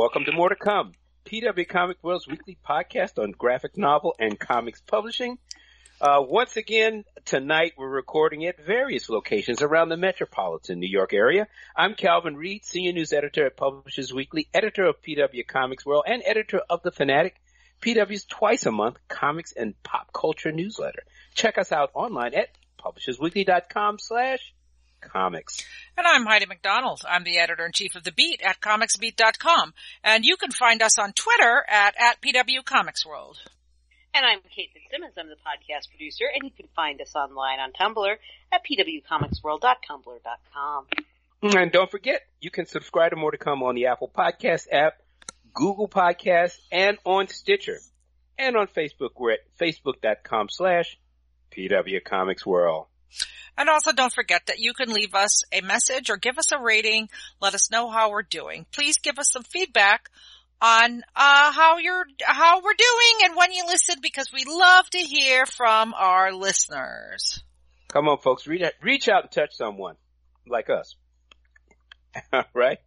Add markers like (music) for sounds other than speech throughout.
welcome to More to Come, PW Comics World's weekly podcast on graphic novel and comics publishing. Uh, once again, tonight we're recording at various locations around the metropolitan New York area. I'm Calvin Reid, senior news editor at Publishers Weekly, editor of PW Comics World, and editor of The Fanatic, PW's twice a month comics and pop culture newsletter. Check us out online at publishersweekly.com slash comics. And I'm Heidi McDonald. I'm the editor in chief of The Beat at comicsbeat.com. And you can find us on Twitter at, at PW Comics World. And I'm Kate Fitzsimmons. I'm the podcast producer, and you can find us online on Tumblr at pwcomicsworld.tumblr.com. And don't forget, you can subscribe to More to Come on the Apple Podcast app, Google Podcasts, and on Stitcher. And on Facebook, we're at facebook.com slash PW Comics World. And also don't forget that you can leave us a message or give us a rating. Let us know how we're doing. Please give us some feedback on uh, how you're how we're doing and when you listen because we love to hear from our listeners. Come on, folks, reach out, reach out and touch someone like us. (laughs) All right,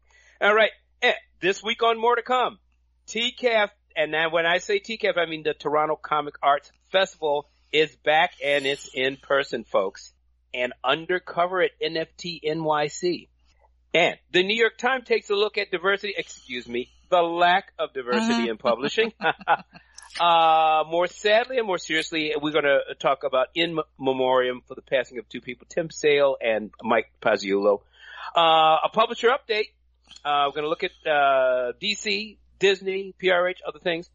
all right. And this week on more to come, TCAF, and now when I say TCAF, I mean the Toronto Comic Arts Festival is back and it's in person, folks, and undercover at NFT NYC. And the New York Times takes a look at diversity, excuse me, the lack of diversity in publishing. (laughs) (laughs) uh, more sadly and more seriously, we're going to talk about in memoriam for the passing of two people, Tim Sale and Mike Pasciullo. Uh, a publisher update. Uh, we're going to look at, uh, DC, Disney, PRH, other things.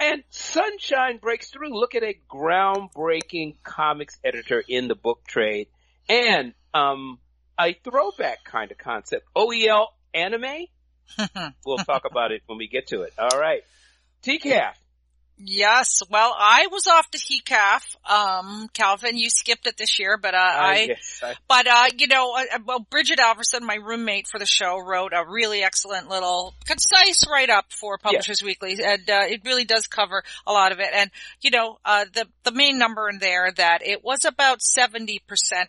And Sunshine breaks through. Look at a groundbreaking comics editor in the book trade and, um, a throwback kind of concept. OEL anime? (laughs) we'll talk about it when we get to it. All right. TCAF. Yes. Well, I was off the TCAF. Um, Calvin, you skipped it this year, but, uh, uh I, yes, I, but, uh, you know, uh, well, Brigid Alverson, my roommate for the show, wrote a really excellent little concise write-up for Publishers Weekly, and, uh, it really does cover a lot of it. And, you know, uh, the, the main number in there that it was about 70%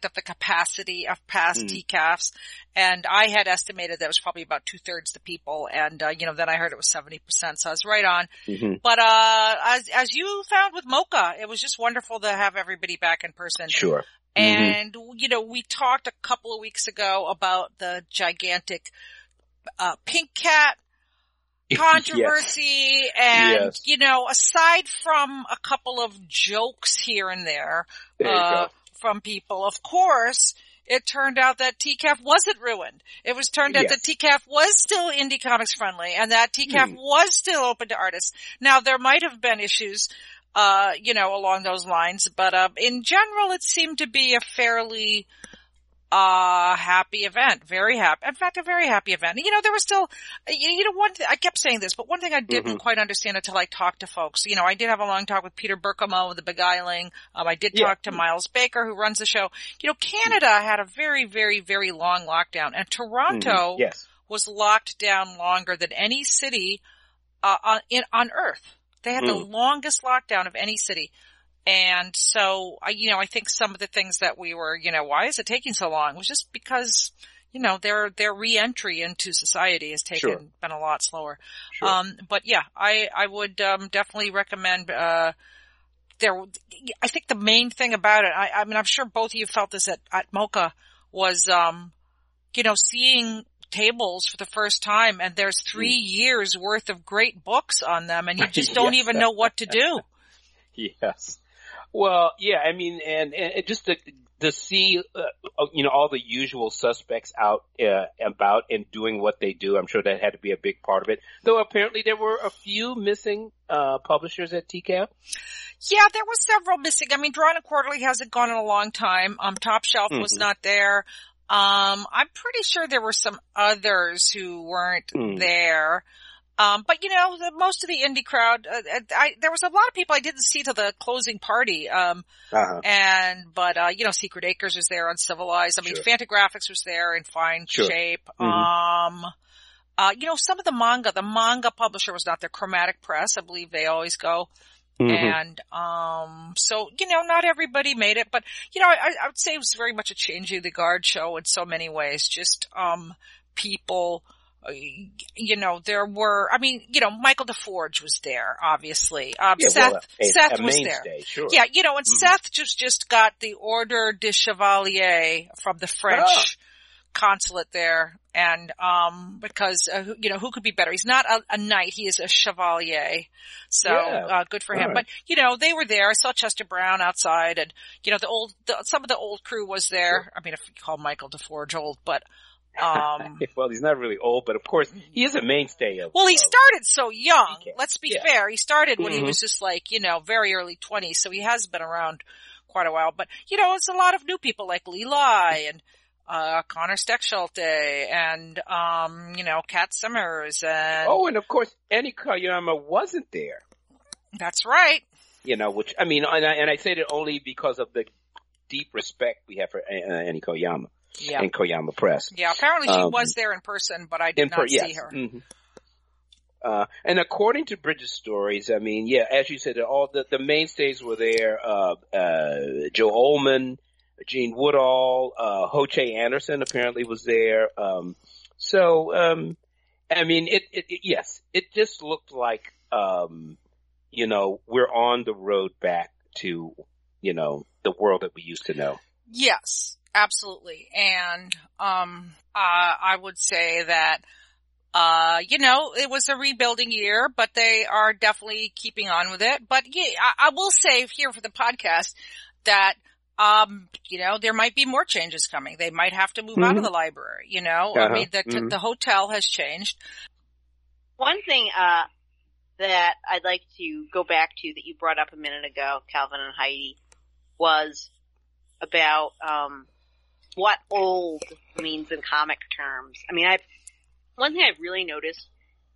of the capacity of past mm. TCAFs, and I had estimated that was probably about two thirds the people, and uh, you know then I heard it was seventy percent, so I was right on. Mm-hmm. But uh, as as you found with MoCCA, it was just wonderful to have everybody back in person. Sure. Mm-hmm. And mm-hmm. you know we talked a couple of weeks ago about the gigantic uh, pink cat (laughs) controversy yes. and yes. you know aside from a couple of jokes here and there, there uh, from people, of course it turned out that TCAF wasn't ruined. It was turned out yes. that TCAF was still indie comics friendly and that TCAF hmm. was still open to artists. Now there might have been issues, uh, you know, along those lines, but, uh, in general it seemed to be a fairly, a happy event, very happy. In fact, a very happy event. You know, there was still, you know, one. Th- I kept saying this, but one thing I didn't mm-hmm. quite understand until I talked to folks. You know, I did have a long talk with Peter Birkemoe of the Beguiling. Um, I did yeah. talk to Miles Baker, who runs the show. You know, Canada had a very, very, very long lockdown, and Toronto mm-hmm. yes. was locked down longer than any city uh, on in, on Earth. They had mm. the longest lockdown of any city. And so, I, you know, I think some of the things that we were, you know, why is it taking so long was just because, you know, their, their reentry into society has taken, sure. been a lot slower. Sure. Um, but yeah, I, I would, um, definitely recommend, uh, there, I think the main thing about it, I, I mean, I'm sure both of you felt this at, at MoCCA was, um, you know, seeing tables for the first time and there's three mm. years worth of great books on them and you (laughs) just don't yes. even know what to do. (laughs) yes. Well, yeah, I mean, and, and just to, to see, uh, you know, all the usual suspects out uh, about and doing what they do, I'm sure that had to be a big part of it. Though apparently there were a few missing uh, publishers at TCAF. Yeah, there were several missing. I mean, Drawn and Quarterly hasn't gone in a long time. Um, Top Shelf mm-hmm. was not there. Um, I'm pretty sure there were some others who weren't mm. there. Um, but you know, the, most of the indie crowd, uh, uh, I, there was a lot of people I didn't see to the closing party. Um, uh-huh. and, but, uh, you know, Secret Acres was there, Uncivilized. I mean, sure. Fantagraphics was there in fine sure. shape. Mm-hmm. Um, uh, you know, some of the manga, the manga publisher was not there. Chromatic Press, I believe they always go. Mm-hmm. And, um, so, you know, not everybody made it, but, you know, I, I would say it was very much a changing the guard show in so many ways. Just, um, people, you know, there were, I mean, you know, Michael DeForge was there, obviously. Um, Yeah, Seth, well, a- Seth a was mainstay, there. Sure. Yeah, you know, and Mhm. Seth just, just got the Order de Chevalier from the French Oh. consulate there. And, um, because, uh, you know, who could be better? He's not a, a knight, he is a chevalier. So, Yeah. uh, good for him. Right. But, you know, they were there. I saw Chester Brown outside and, you know, the old, the, some of the old crew was there. I mean, if you call Michael DeForge old, but, um, (laughs) well, he's not really old, but of course he is a mainstay of. well, he of- started so young. Let's be Yeah. fair. He started when he Mhm. was just like, you know, very early 20s, so he has been around quite a while. But, you know, it's a lot of new people like Lee Lai and, uh, Conor Stechschulte and, um, you know, Kat Summers and, Oh, and of course Annie Koyama wasn't there. that's right. You know, which I mean, and I, and I say that only because of the deep respect we have for uh, Annie Koyama Yeah. and Koyama Press. Yeah, apparently she Um, was there in person, but I did not per- see yes. her. Mhm. Uh, and according to Brigid's stories, I mean, yeah, as you said, all the, the mainstays were there, uh, uh, Joe Ollmann, Gene Woodall, uh, Ho Che Anderson apparently was there. Um, so, um, I mean, it, it, it, yes, it just looked like, um, you know, we're on the road back to, you know, the world that we used to know. Yes, absolutely. And, um, uh, I would say that, uh, you know, it was a rebuilding year, but they are definitely keeping on with it. But yeah, I, I will say here for the podcast that, um, you know, there might be more changes coming. They might have to move out of Mhm. the library, you know, I Uh-huh. mean, the, Mhm. the hotel has changed. One thing uh, that I'd like to go back to that you brought up a minute ago, Calvin and Heidi, was about um, what old means in comic terms. I mean, I've one thing I've really noticed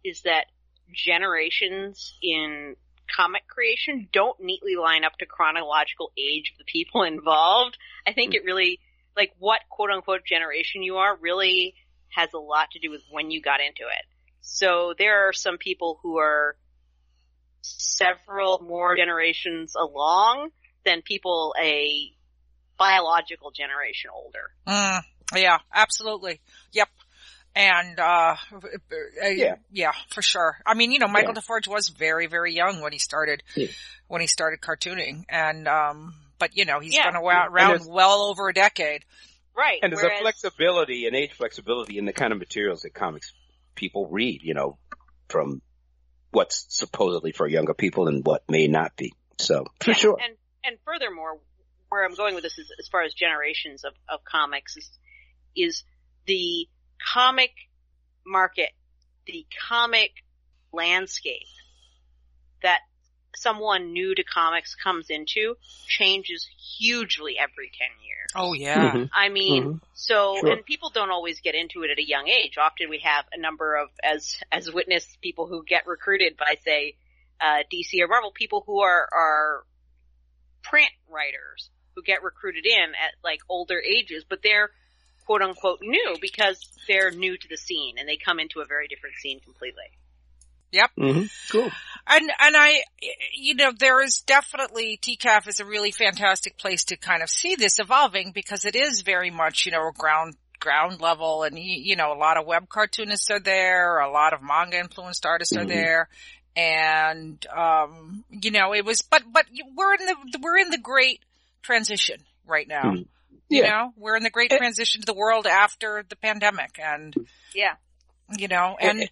is that generations in comic creation don't neatly line up to chronological age of the people (laughs) involved. I think it really, like what quote unquote generation you are really has a lot to do with when you got into it. So there are some people who are several more generations along than people a biological generation older. Mm, yeah, absolutely. Yep. And, uh, uh, Yeah. yeah, for sure. I mean, you know, Michael Yeah. DeForge was very, very young when he started, Yeah. when he started cartooning. And, um, but you know, he's Yeah. been around, And around there's- well over a decade. Right. And there's whereas- a flexibility, an age flexibility in the kind of materials that comics people read, you know, from what's supposedly for younger people and what may not be. So, for Yeah, sure. And and furthermore, where I'm going with this is as far as generations of, of comics is is the comic market, the comic landscape that someone new to comics comes into changes hugely every 10 years. Oh yeah. Mhm. I mean, Mhm. so, Sure. and people don't always get into it at a young age. Often we have a number of, as, as witness people who get recruited by say, uh, DC or Marvel, people who are, are print writers who get recruited in at like older ages, but they're quote unquote new because they're new to the scene and they come into a very different scene completely. Yep. Mhm. Cool. And, and I, you know, there is definitely, TCAF is a really fantastic place to kind of see this evolving because it is very much, you know, ground, ground level and, you, you know, a lot of web cartoonists are there, a lot of manga influenced artists are Mhm. there. And, um, you know, it was, but, but we're in the, we're in the great transition right now. Mhm. You know, we're in the great Eh. transition to the world after the pandemic and, Yeah. you know, and, eh.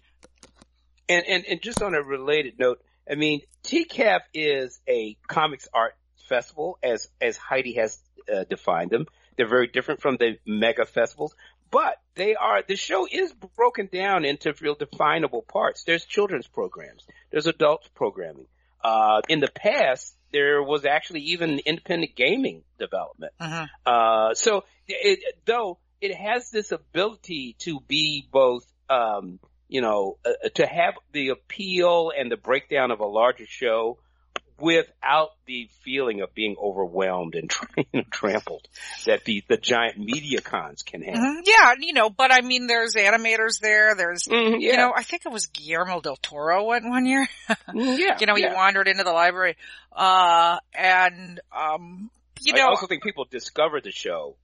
And, and, and just on a related note, I mean, TCAF is a comics art festival as, as Heidi has uh, defined them. They're very different from the mega festivals, but they are, the show is broken down into real definable parts. There's children's programs. There's adult programming. Uh, in the past, there was actually even independent gaming development. Mhm. Uh, so it, though it has this ability to be both, um, you know, uh, to have the appeal and the breakdown of a larger show without the feeling of being overwhelmed and (laughs) you know, trampled that the, the giant media cons can have. Mhm. yeah, you know, but I mean, there's animators there, there's, Mhm, yeah. You know, I think it was Guillermo del Toro went one year. Mhm, yeah. (laughs) you know, he wandered into the library. Uh, and, um, you I know, also think people discovered the show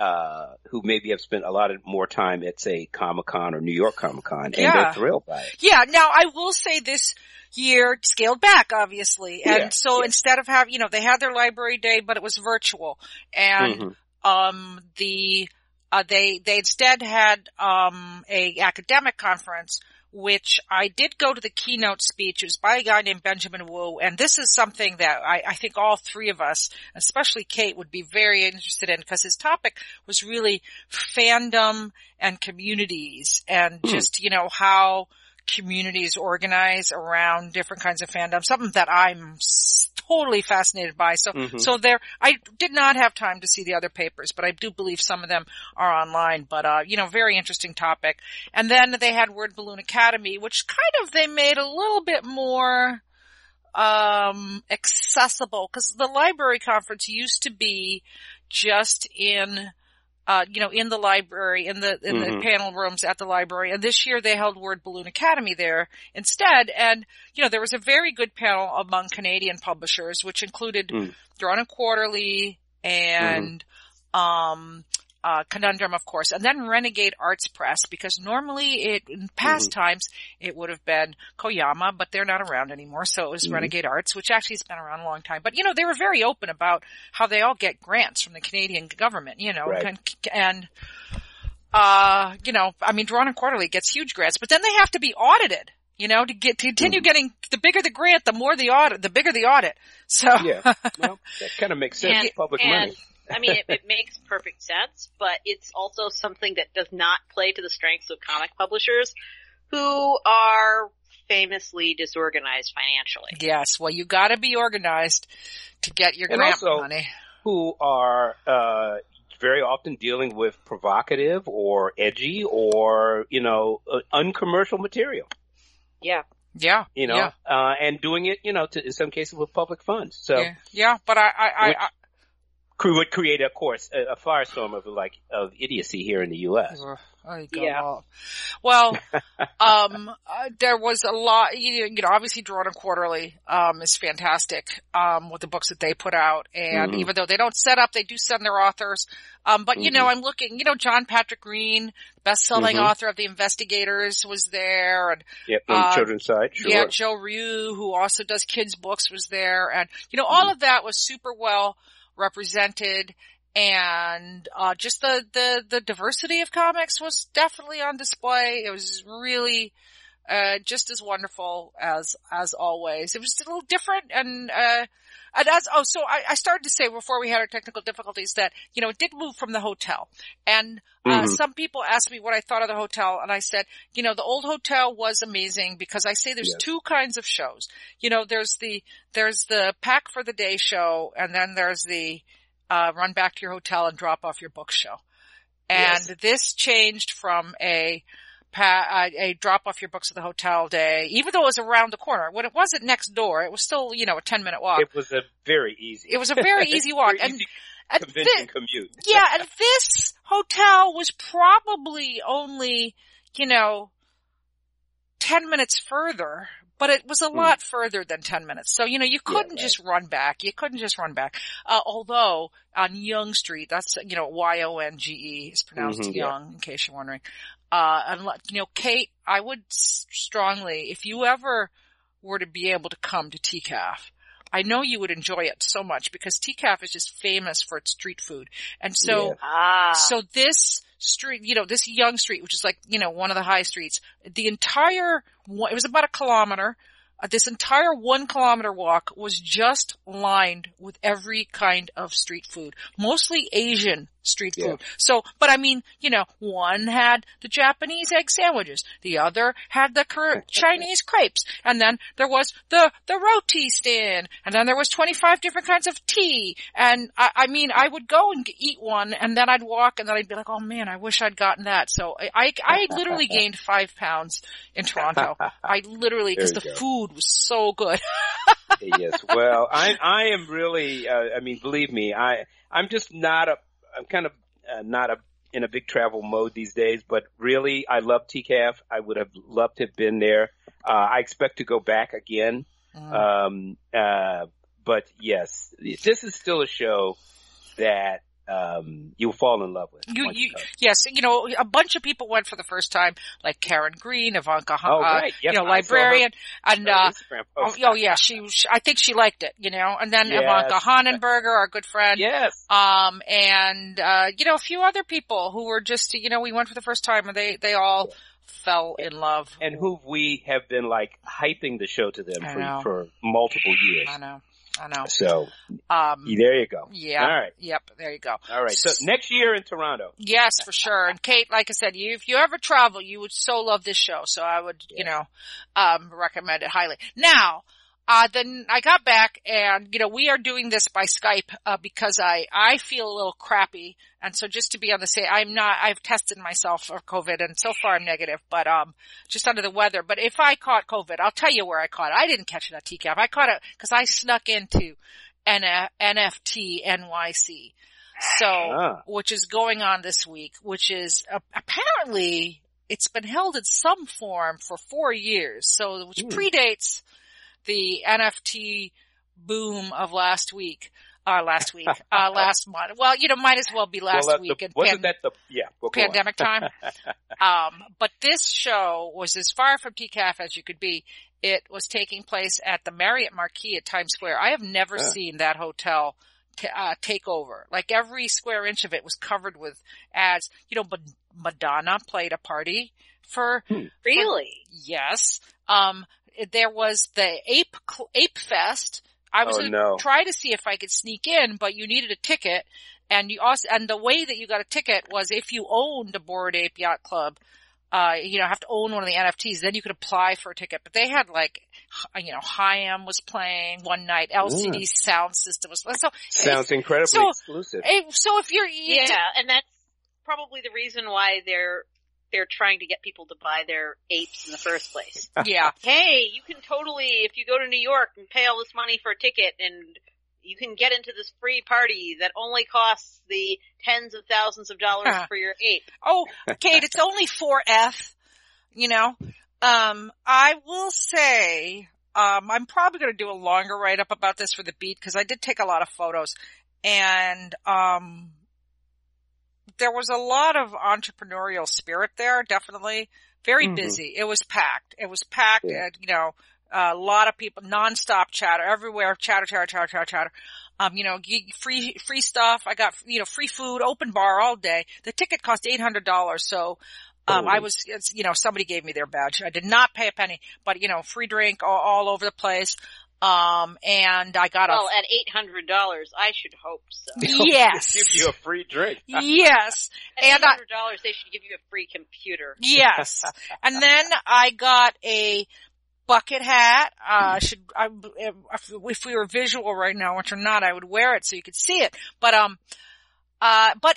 uh, who maybe have spent a lot of more time at say Comic Con or New York Comic Con and Yeah. they're thrilled by it. Yeah, now I will say this year scaled back, obviously. And Yeah, so yeah. instead of having, you know, they had their library day, but it was virtual. And, Mhm. um, the, uh, they, they instead had, um, a academic conference, which I did go to the keynote speech. It was by a guy named Benjamin Wu. And this is something that I, I think all three of us, especially Kate, would be very interested in because his topic was really fandom and communities and Hmm. just, you know, how communities organize around different kinds of fandom, something that I'm totally fascinated by. So, Mhm. so there, I did not have time to see the other papers, but I do believe some of them are online, but, uh, you know, very interesting topic. And then they had Word Balloon Academy, which kind of they made a little bit more, um, accessible because the library conference used to be just in, uh, you know, in the library, in the, in the Mhm. panel rooms at the library. And this year they held Word Balloon Academy there instead. And, you know, there was a very good panel among Canadian publishers, which included Mm. Drawn and Quarterly and, um, uh, Conundrum, of course, and then Renegade Arts Press, because normally it, in past times, it would have been Koyama, but they're not around anymore, so it was Mhm. Renegade Arts, which actually has been around a long time. But, you know, they were very open about how they all get grants from the Canadian government, you know, Right. and, and, uh, you know, I mean, Drawn and Quarterly gets huge grants, but then they have to be audited. You know, to get to continue getting the bigger the grant, the more the audit, the bigger the audit. So Yeah. (laughs) Well, that kind of makes sense. And- public and- money. I mean, it, it makes perfect sense, but it's also something that does not play to the strengths of comic publishers who are famously disorganized financially. yes, well, you got to be organized to get your And grant also- money. Who are uh, very often dealing with provocative or edgy or you know uh, uncommercial material. Yeah. Yeah, You know, yeah, uh, and doing it, you know, to, in some cases with public funds. So yeah, yeah. But I, I, I, Which- I cre- would create, of course, a, a firestorm of like of idiocy here in the U.S. Ugh, I Yeah. go. Well, (laughs) um, uh, there was a lot, you you know, obviously Drawn and Quarterly, um, is fantastic, um, with the books that they put out. And Mhm. even though they don't set up, they do send their authors. Um, but you know, Mhm. I'm looking, you know, John Patrick Green, best-selling Mhm. author of The Investigators was there and Yep, on the Uh, children's side, sure. yeah, Joe Ryu, who also does kids books, was there, and you know, all of that was super well represented, and uh, just the the the diversity of comics was definitely on display. It was really uh, just as wonderful as as always. It was a little different, and uh, and as oh, so I, I started to say before we had our technical difficulties that you know it did move from the hotel, and uh, Mhm. some people asked me what I thought of the hotel, and I said, you know, the old hotel was amazing because I say there's Yes. two kinds of shows. You know, there's the there's the pack for the day show, and then there's the uh, run back to your hotel and drop off your book show. And Yes. this changed from a pa- a drop off your books at the hotel day, even though it was around the corner. When it wasn't next door, it was still you know a ten minute walk. It was a very easy. It was a very (laughs) easy walk, very and, easy and convention thi- commute. (laughs) yeah, and this hotel was probably only, you know, 10 minutes further, but it was a Hmm. lot further than 10 minutes. So, you know, you couldn't right. just run back. You couldn't just run back. Uh, although on Yonge Street, that's, you know, Y-O-N-G-E is pronounced Mhm, yeah. Young, in case you're wondering. Uh, let- you know, Kate, I would strongly, if you ever were to be able to come to TCAF, I know you would enjoy it so much because TCAF is just famous for its street food. And so, Yeah. Ah. so this street, you know, this Yonge street, which is like, you know, one of the high streets, the entire, it was about a kilometer, uh, this entire one kilometer walk was just lined with every kind of street food, mostly Asian street Yeah. food. So, but I mean, you know, one had the Japanese egg sandwiches, the other had the Kor- (laughs) Chinese crepes, and then there was the, the roti stand, and then there was 25 different kinds of tea, and I, I mean, I would go and eat one, and then I'd walk, and then I'd be like, oh man, I wish I'd gotten that. So I, I, I literally (laughs) gained five pounds in Toronto. I literally, cause the go. food was so good. yes. Well, (laughs) I I am really. Uh, I mean, believe me, I I'm just not a. I'm kind of uh, not a in a big travel mode these days. But really, I love TCAF. I would have loved to have been there. Uh, I expect to go back again. Mm. Um, uh, but yes, this is still a show that um, you'll fall in love with. You, once you, yes, you know, a bunch of people went for the first time, like Karen Green, Ivanka, Oh, uh, right. Yes, you know, I librarian, and uh, oh, oh yeah, she, was- I think she liked it, you know, and then Yes. Ivanka Hahnenberger, our good friend, Yes. um, and uh, you know, a few other people who were just, you know, we went for the first time, and they they all fell in love. And who we have been like hyping the show to them for, for multiple years. I know, I know. So Um, there you go. yeah, All right. yep, there you go. All right. So next year in Toronto. Yes, for sure. And Kate, like I said, you, if you ever travel, you would so love this show. So I would, you know, um, recommend it highly. Now, uh, then I got back and, you know, we are doing this by Skype, uh, because I, I feel a little crappy. And so just to be on the same, I'm not, I've tested myself for COVID and so far I'm negative, but, um, just under the weather. But if I caught COVID, I'll tell you where I caught it. I didn't catch it at TCAF. I caught it because I snuck into N- NFT NYC. So, Ah. which is going on this week, which is uh, apparently it's been held in some form for four years. So, which Hmm. predates the NFT boom of last week, uh, last week, (laughs) uh, last month. Well, you know, might as well be last well, uh, week. the, and wasn't pan- that the yeah well, go on. pandemic time. (laughs) Um, but this show was as far from TCAF as you could be. It was taking place at the Marriott Marquis at Times Square. I have never Yeah. seen that hotel t- uh, take over. Like every square inch of it was covered with ads. You know, but Madonna played a party for Really? yes. Um, there was the Ape Ape Fest. I was Oh, going to no. try to see if I could sneak in, but you needed a ticket, and you also and the way that you got a ticket was if you owned a Bored Ape Yacht Club. Uh, you know, have to own one of the NFTs, then you could apply for a ticket. But they had like, h- you know, Haim was playing one night, LCD Soundsystem was, so, Sounds incredibly So- exclusive. eh, so if you're, you- Yeah, and that's probably the reason why they're they're trying to get people to buy their apes in the first place. (laughs) yeah, hey, you can totally if you go to New York and pay all this money for a ticket and you can get into this free party that only costs the tens of thousands of dollars Huh. for your ape. Oh, Kate, it's only 4F, you know. Um, I will say, um, I'm probably going to do a longer write up about this for the beat because I did take a lot of photos and, um, there was a lot of entrepreneurial spirit there, definitely. Very Mhm. busy. It was packed. It was packed, Yeah. uh, you know, a lot of people, nonstop chatter everywhere, chatter, chatter, chatter, chatter, chatter. Um, you know, free, free stuff. I got, you know, free food, open bar all day. The ticket cost $800. So, um, I was, it's, you know, somebody gave me their badge. I did not pay a penny, but you know, free drink all, all over the place. Um, and I got a Well, a, at eight hundred dollars, I should hope so. (laughs) yes. Give you a free drink. (laughs) yes. At And eight I- hundred dollars, they should give you a free computer. Yes. and then I got a bucket hat. Uh, should, I, if, if we were visual right now, which we're not, I would wear it so you could see it. But, um, uh, but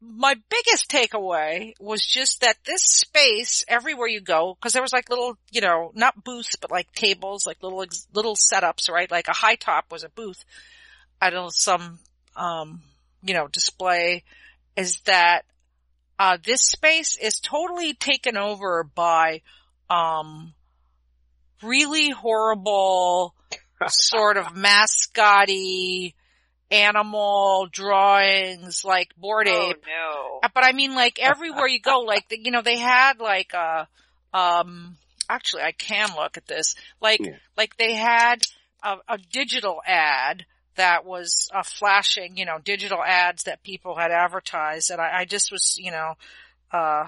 my biggest takeaway was just that this space, everywhere you go, cause there was like little, you know, not booths, but like tables, like little, little setups, right? Like a high top was a booth. I don't know, some, um, you know, display is that uh, this space is totally taken over by, um, really horrible (laughs) sort of mascotty animal drawings like board Oh ape. no! Uh, But I mean like everywhere you go, (laughs) like, the, you know, they had like a, um, actually I can look at this. Like, Yeah. like they had a, a digital ad that was uh, flashing, you know, digital ads that people had advertised and I, I just was, you know, uh,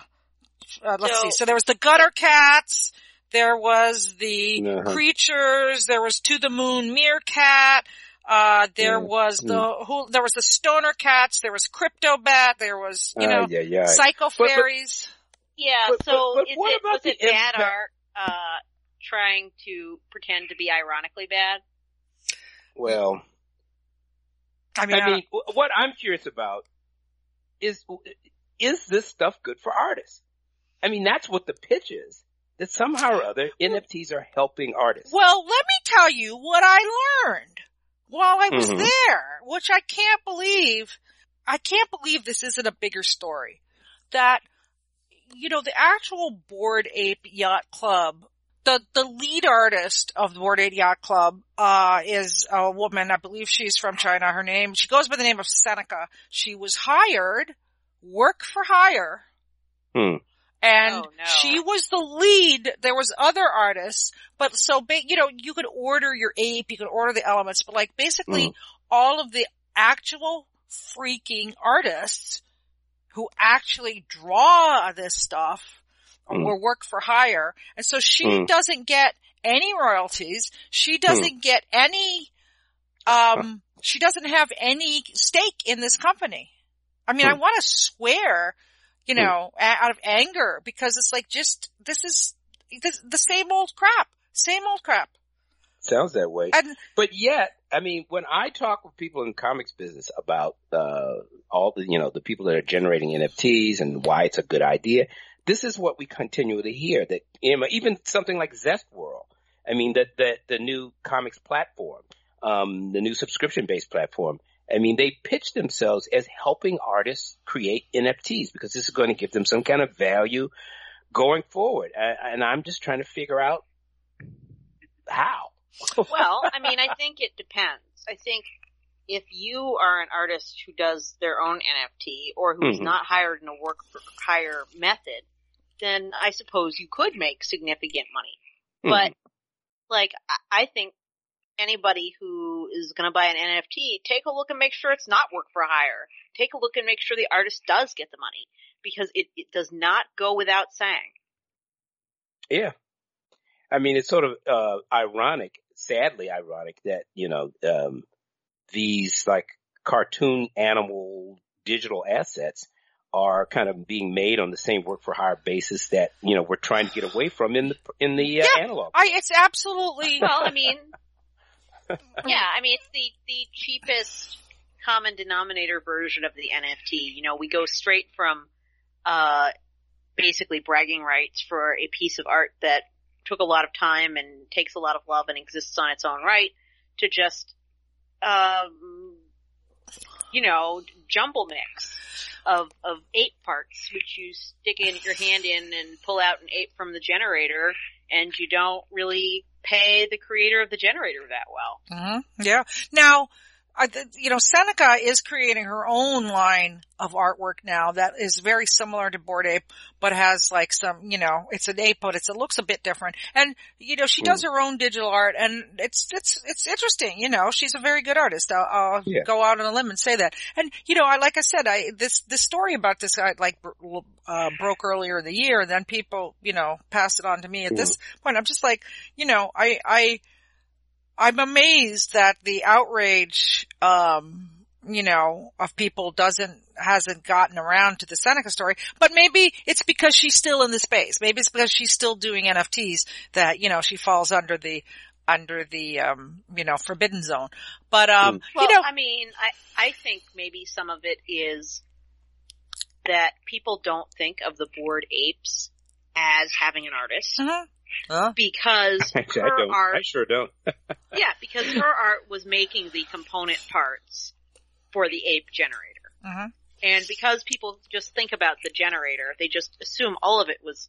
uh let's So- see. So there was the gutter cats, there was the Uh-huh. creatures, there was to the moon meerkat, uh, there Yeah. was the who, there was the stoner cats, there was crypto bat, there was, you know, Ah, yeah, yeah. psycho fairies. Yeah. But- so but- but what it about was the it bad impact- art? Uh, trying to pretend to be ironically bad. well, I mean, I mean, wh- what I'm curious about is, is this stuff good for artists? I mean, that's what the pitch is. That somehow or other, NFTs are helping artists. Well, let me tell you what I learned while I was Mhm. there, which I can't believe. I can't believe this isn't a bigger story. That, you know, the actual Bored Ape Yacht Club, the the, the lead artist of the Bored Ape Yacht Club, uh, is a woman. I believe she's from China. Her name, she goes by the name of Seneca. She was hired, work for hire. Hmm. And Oh, no. she was the lead. There was other artists, but so, ba- you know, you could order your ape, you could order the elements, but like basically Mhm. all of the actual freaking artists who actually draw this stuff Mm. or work for hire. And so she Mm. doesn't get any royalties. She doesn't get any, um, (laughs) she doesn't have any stake in this company. I mean, I Hmm. want to swear, you know, a- out of anger because it's like just, this is this, the same old crap. Same old crap. Sounds that way. And But yet, I mean, when I talk with people in the comics business about uh, all the, you know, the people that are generating NFTs and why it's a good idea, this is what we continually hear. That you know, even something like Zest World, I mean, that the, the new comics platform, um, the new subscription-based platform. I mean, they pitch themselves as helping artists create NFTs because this is going to give them some kind of value going forward. And, and I'm just trying to figure out how. (laughs) well, I mean, I think it depends. I think if you are an artist who does their own NFT or who is Mhm. not hired in a work for hire method, then I suppose you could make significant money. But like, I think anybody who is going to buy an NFT, take a look and make sure it's not work for hire. Take a look and make sure the artist does get the money because it, it does not go without saying. Yeah. I mean, it's sort of, uh, ironic, sadly ironic that, you know, um, these like cartoon animal digital assets are kind of being made on the same work for hire basis that, you know, we're trying to get away from in the, in the uh, Yeah. analog. I, it's absolutely, Well, I mean, (laughs) (laughs) yeah, I mean, it's the, the cheapest common denominator version of the NFT. You know, we go straight from, uh, basically bragging rights for a piece of art that took a lot of time and takes a lot of love and exists on its own right to just, um, you know, jumble mix of, of ape parts, which you stick in your hand in and pull out an ape from the generator and you don't really pay the creator of the generator that well. Mhm. Yeah. Now, I, you know, Seneca is creating her own line of artwork now that is very similar to Bored Ape, but has like some, you know, it's an ape, but it's, it looks a bit different. And, you know, she does her own digital art and it's, it's, it's interesting, you know, she's a very good artist. I'll, I'll Yeah. go out on a limb and say that. And, you know, I, like I said, I, this, this story about this guy, like, uh, broke earlier in the year, and then people, you know, passed it on to me at this point. I'm just like, you know, I, I, I'm amazed that the outrage, um, you know, of people doesn't, hasn't gotten around to the Seneca story, but maybe it's because she's still in the space. Maybe it's because she's still doing NFTs that, you know, she falls under the, under the, um, you know, forbidden zone. But, um, Well, you know, I mean, I, I think maybe some of it is that people don't think of the board apes as having an artist mhm. Huh? because (laughs) I her don't. art I sure don't. (laughs) Yeah, because her art was making the component parts for the ape generator. Mhm. And because people just think about the generator, they just assume all of it was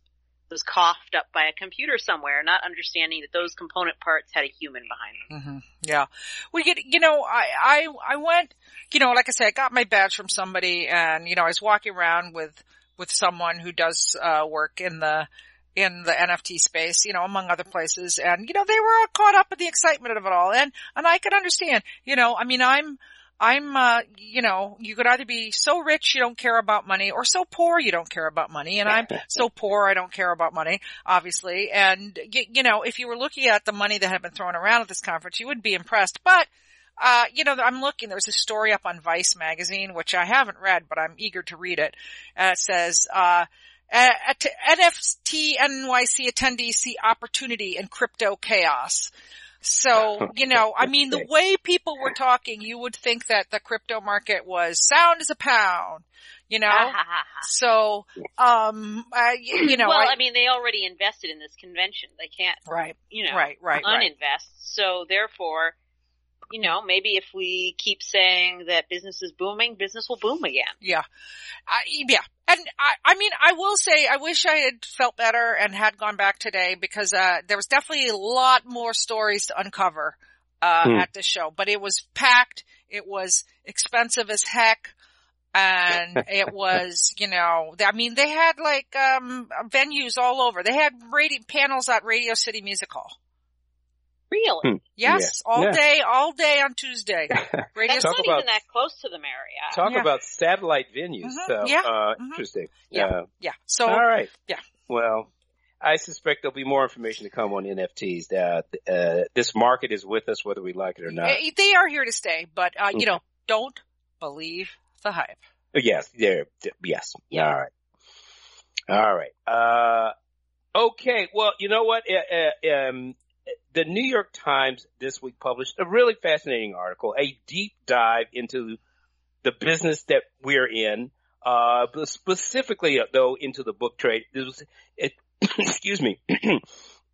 was coughed up by a computer somewhere, not understanding that those component parts had a human behind them. hmm Yeah. Well, you, you know, I, I, I went, you know, like I said, I got my badge from somebody and, you know, I was walking around with, with someone who does, uh, work in the, in the NFT space, you know, among other places. And, you know, they were caught up in the excitement of it all. And, and I could understand, you know, I mean, I'm, I'm, uh, you know, you could either be so rich you don't care about money or so poor you don't care about money. And I'm (laughs) so poor I don't care about money, obviously. And, you, you know, if you were looking at the money that had been thrown around at this conference, you would be impressed. But, uh, you know, I'm looking, there's a story up on Vice magazine, which I haven't read, but I'm eager to read it. Uh, it says, uh, at NFT NYC attendees see opportunity in crypto chaos. So, (laughs) you know, I mean, the way people were talking, you would think that the crypto market was sound as a pound, you know? (laughs) So, um, uh, y- you know, well, I, I, mean, they already invested in this convention. They can't, right, you know, right, right, right. uninvest. So therefore, you know, maybe if we keep saying that business is booming, business will boom again. Yeah. I, yeah. And I, I mean, I will say, I wish I had felt better and had gone back today because, uh, there was definitely a lot more stories to uncover, uh, Hmm. at this show, but it was packed. It was expensive as heck. And (laughs) it was, you know, I mean, they had like, um, venues all over. They had radio, panels at Radio City Music Hall. Really? Hmm. Yes, Yeah. all Yeah. day, all day on Tuesday. (laughs) Radio That's Talk not about- even that close to the Marriott. Talk Yeah. about satellite venues. Mhm. So, Yeah. uh, Mhm. interesting. Yeah. Uh, Yeah. So, all right. yeah. Well, I suspect there'll be more information to come on NFTs. That uh, this market is with us whether we like it or not. eh, they are here to stay, but, uh, Okay. you know, don't believe the hype. Yes, there. Yes. Yeah. All right. All right. Uh, okay. Well, you know what? Uh, uh, um, the New York Times this week published a really fascinating article, a deep dive into the business that we're in, uh, specifically uh, though into the book trade. This was, it, (coughs) excuse me. (clears throat)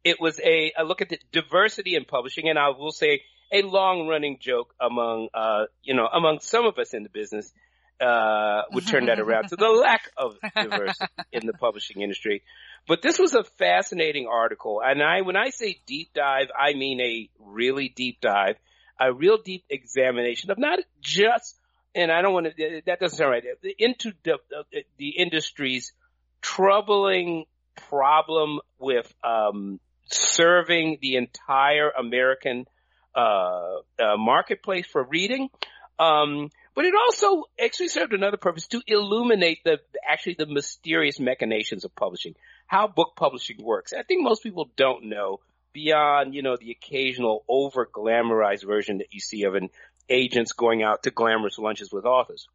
it was a, a look at the diversity in publishing and I will say a long running joke among, uh, you know, among some of us in the business uh, would turn that around to the lack of diversity (laughs) in the publishing industry. But this was a fascinating article. And I, when I say deep dive, I mean a really deep dive, a real deep examination of not just, and I don't want to, that doesn't sound right, into the, the industry's troubling problem with, um, serving the entire American, uh, uh marketplace for reading. Um, but it also actually served another purpose to illuminate the actually the mysterious machinations of publishing, how book publishing works. I think most people don't know beyond you know the occasional over glamorized version that you see of an agents going out to glamorous lunches with authors.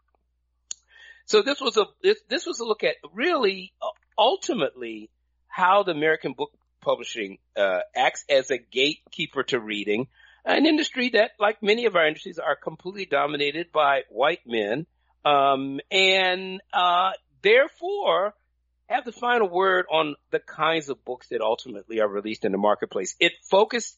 So this was a this, was a look at really uh, ultimately how the American book publishing uh, acts as a gatekeeper to reading an industry that, like many of our industries, are completely dominated by white men, um, and uh, therefore have the final word on the kinds of books that ultimately are released in the marketplace. It focused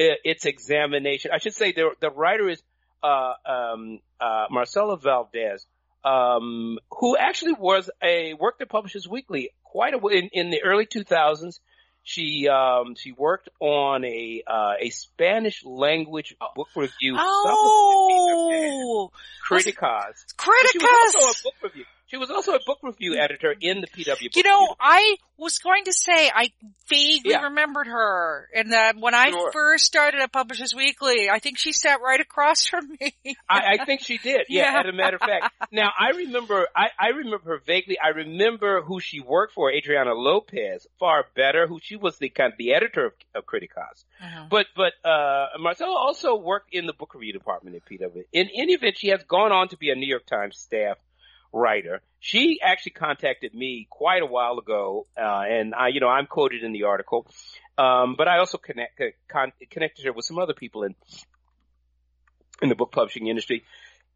uh, its examination. I should say the the writer is uh, um, uh, Marcela Valdes, um, who actually was a worked at Publishers Weekly quite a in, in the early 2000s. She um she worked on a uh a Spanish language book review. Oh, Criticas. She was also a book review. She was also a book review editor in the PW. Book You know, Review. I was going to say I vaguely Yeah. remembered her, and that when I Sure. first started at Publishers Weekly, I think she sat right across from me. I, I think she did. Yeah, Yeah. as a matter of fact. Now I remember, I, I remember her vaguely. I remember who she worked for, Adriana Lopez, far better, who she was the kind of the editor of, of Criticas. But, but, uh, Marcela also worked in the book review department at PW. In any event, she has gone on to be a New York Times staff writer. She actually contacted me quite a while ago, uh, and I, you know, I'm quoted in the article. Um, but I also connect, uh, con- connected her with some other people in, in the book publishing industry.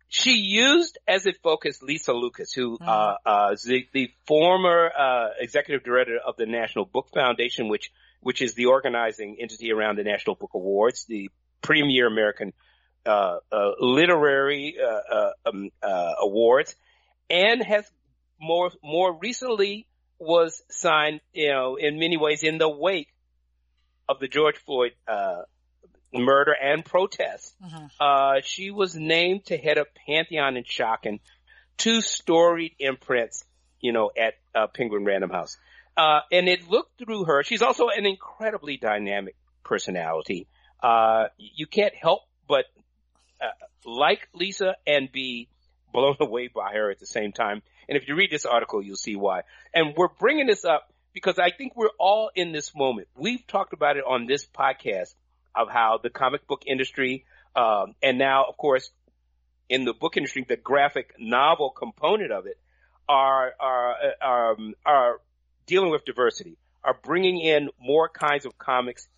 She used as a focus Lisa Lucas, who, Mhm. uh, uh, is the, the former, uh, executive director of the National Book Foundation, which, which is the organizing entity around the National Book Awards, the premier American, uh, uh, literary, uh, uh, um, uh, awards and has more more recently was signed, you know, in many ways in the wake of the George Floyd uh, murder and protests. Mhm. Uh, she was named to head up Pantheon and Schocken, two storied imprints, you know, at uh, Penguin Random House. Uh, and it looked through her. She's also an incredibly dynamic personality. Uh, you can't help but uh, like Lisa and be blown away by her at the same time. And if you read this article, you'll see why. And we're bringing this up because I think we're all in this moment. We've talked about it on this podcast of how the comic book industry, um, and now, of course, in the book industry, the graphic novel component of it are are are, um, are dealing with diversity, are bringing in more kinds of comics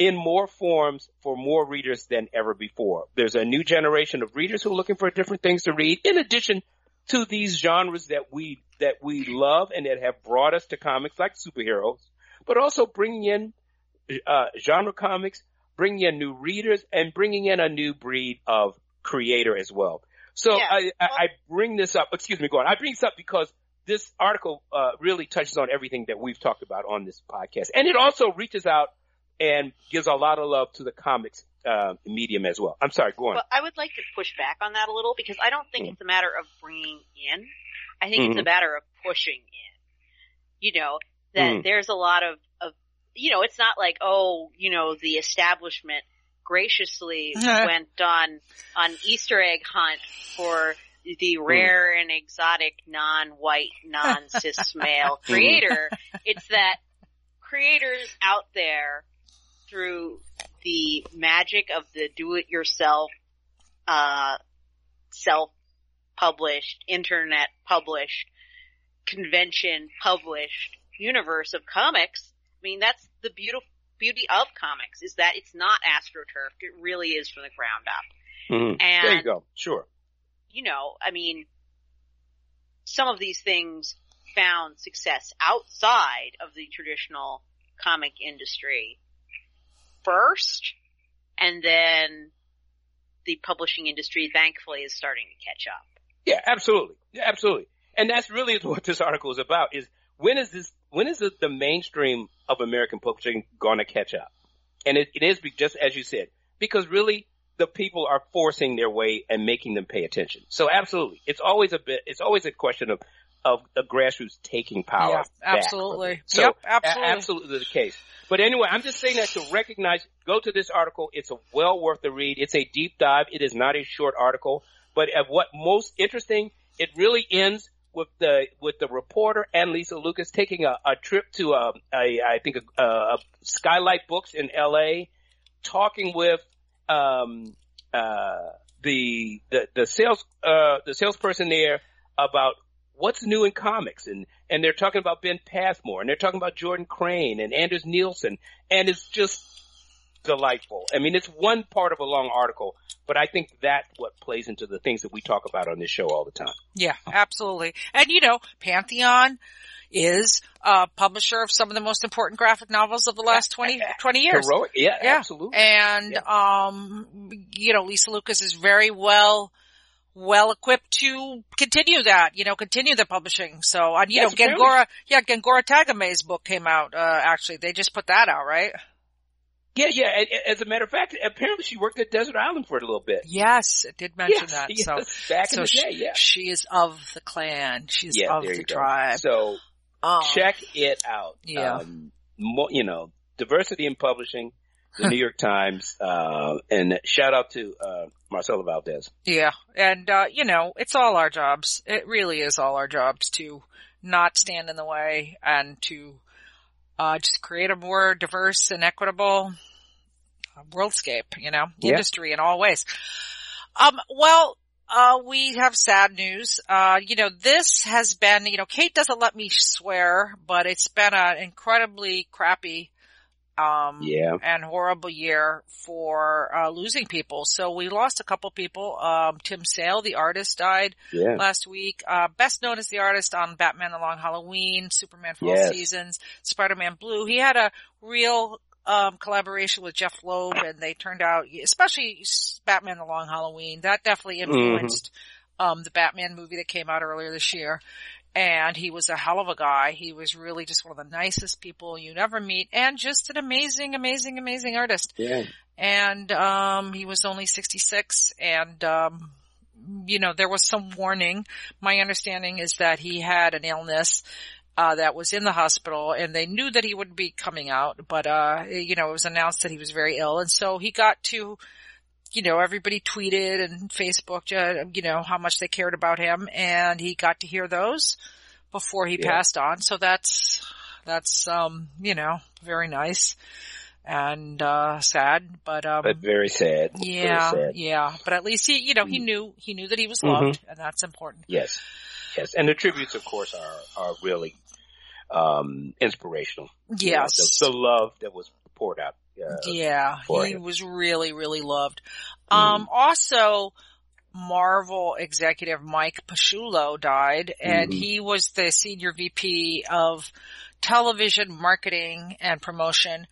in more forms for more readers than ever before. There's a new generation of readers who are looking for different things to read in addition to these genres that we, that we love and that have brought us to comics like superheroes, but also bringing in, uh, genre comics, bringing in new readers and bringing in a new breed of creator as well. So Yeah. I, I, I bring this up, excuse me, go on. I bring this up because this article uh, really touches on everything that we've talked about on this podcast, and it also reaches out and gives a lot of love to the comics uh, medium as well. I'm sorry, go on. But I would like to push back on that a little because I don't think mm it's a matter of bringing in. I think mm-hmm. it's a mm-hmm. matter of pushing in. You know that mm there's a lot of of you know it's not like oh you know the establishment graciously (laughs) went on on Easter egg hunt for the hmm. rare and exotic non-white, non-cis (laughs) male creator. it's that creators out there through the magic of the do-it-yourself, uh, self-published, internet published, convention published universe of comics. I mean, that's the beautiful beauty of comics is that it's not astroturfed. It really is from the ground up. Mm-hmm. And there you go. Sure you know, I mean, some of these things found success outside of the traditional comic industry first, and then the publishing industry thankfully is starting to catch up. Yeah, absolutely. Yeah, absolutely. And that's really (laughs) what this article is about is when is this, when is the, the mainstream of American publishing going to catch up? And it, it is just as you said, because really the people are forcing their way and making them pay attention. So absolutely, it's always a bit, it's always a question of, of the grassroots taking power. Yeah, absolutely. So yep, absolutely. A- absolutely the case. But anyway, I'm just saying that to recognize, go to this article. It's a well worth the read. It's a deep dive. It is not a short article, but at what most interesting, it really ends with the with the reporter and Lisa Lucas taking a, a trip to a, a I think a, a Skylight Books in L.A. talking with um, uh, the, the, the sales, uh, the salesperson there about what's new in comics and, and they're talking about Ben Passmore and they're talking about Jordan Crane and Anders Nielsen and it's just delightful. I mean, it's one part of a long article, but I think that's what plays into the things that we talk about on this show all the time. Yeah, absolutely. And you know, Pantheon, is a publisher of some of the most important graphic novels of the last (laughs) 20, 20 years. Heroic. Yeah, yeah. absolutely. And, yeah. um, you know, Lisa Lucas is very well, well equipped to continue that, you know, continue the publishing. So, uh, you yes, know, Gengoroh, yeah, Gengoroh Tagame's book came out, uh, actually. They just put that out, right? Yeah, yeah. As a matter of fact, apparently she worked at Desert Island for a little bit. Yes, it did mention yes, that. (laughs) Yes, so back so in the she, day, yeah. She is of the clan. She's yeah, of the tribe. So Oh. Check it out. Yeah. Um, mo- you know, diversity in publishing, the New York Times, uh, and shout out to, uh, Marcela Valdes. Yeah. And, uh, you know, it's all our jobs. It really is all our jobs to not stand in the way and to, uh, just create a more diverse and equitable uh, worldscape, you know, yeah. industry in all ways. Um, well, uh, we have sad news. Uh, you know, this has been, you know, Kate doesn't let me swear, but it's been an incredibly crappy, um, yeah. and horrible year for, uh, losing people. So we lost a couple people. Um, Tim Sale, the artist, died yeah. last week. Uh, best known as the artist on Batman The Long Halloween, Superman for yes. Seasons, Spider-Man Blue. He had a real um, collaboration with Jeph Loeb, and they turned out, especially Batman: The Long Halloween, that definitely mm-hmm. influenced mm-hmm. um, the Batman movie that came out earlier this year. And he was a hell of a guy. He was really just one of the nicest people you never meet, and just an amazing, amazing, amazing artist. Yeah. And um, he was only 66, and um, you know there was some warning. My understanding is that he had an illness uh, that was in the hospital and they knew that he wouldn't be coming out, but, uh, you know, it was announced that he was very ill. And so he got to, you know, everybody tweeted and Facebook, uh, you know, how much they cared about him and he got to hear those before he yeah. passed on. So that's, that's, um, you know, very nice and, uh, sad, but, um, but very sad. Yeah. Very sad. Yeah. But at least he, you know, he mm. knew, he knew that he was loved mm-hmm. and that's important. Yes. Yes. And the tributes, of course, are, are really um, inspirational. Yes. You know, the, the, love that was poured out. Uh, yeah, he him. was really, really loved. Mm. Um, also, Marvel executive Mike Pasciullo died and mm-hmm. he was the senior VP of television marketing and promotion.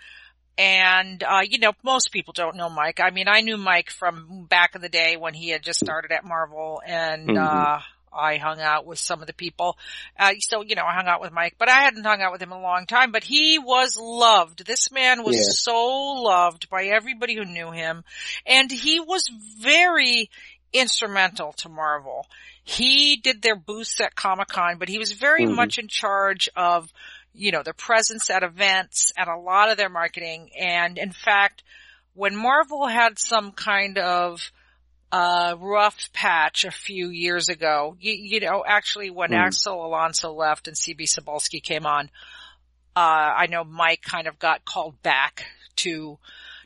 And, uh, you know, most people don't know Mike. I mean, I knew Mike from back in the day when he had just started at Marvel and, mm-hmm. uh, I hung out with some of the people. Uh, so, you know, I hung out with Mike, but I hadn't hung out with him in a long time, but he was loved. This man was Yeah. so loved by everybody who knew him. And he was very instrumental to Marvel. He did their booths at Comic Con, but he was very Mhm. much in charge of, you know, their presence at events and a lot of their marketing. And in fact, when Marvel had some kind of uh, rough patch a few years ago, you, you know, actually when Hmm. Axel Alonso left and CB Cebulski came on, uh, I know Mike kind of got called back to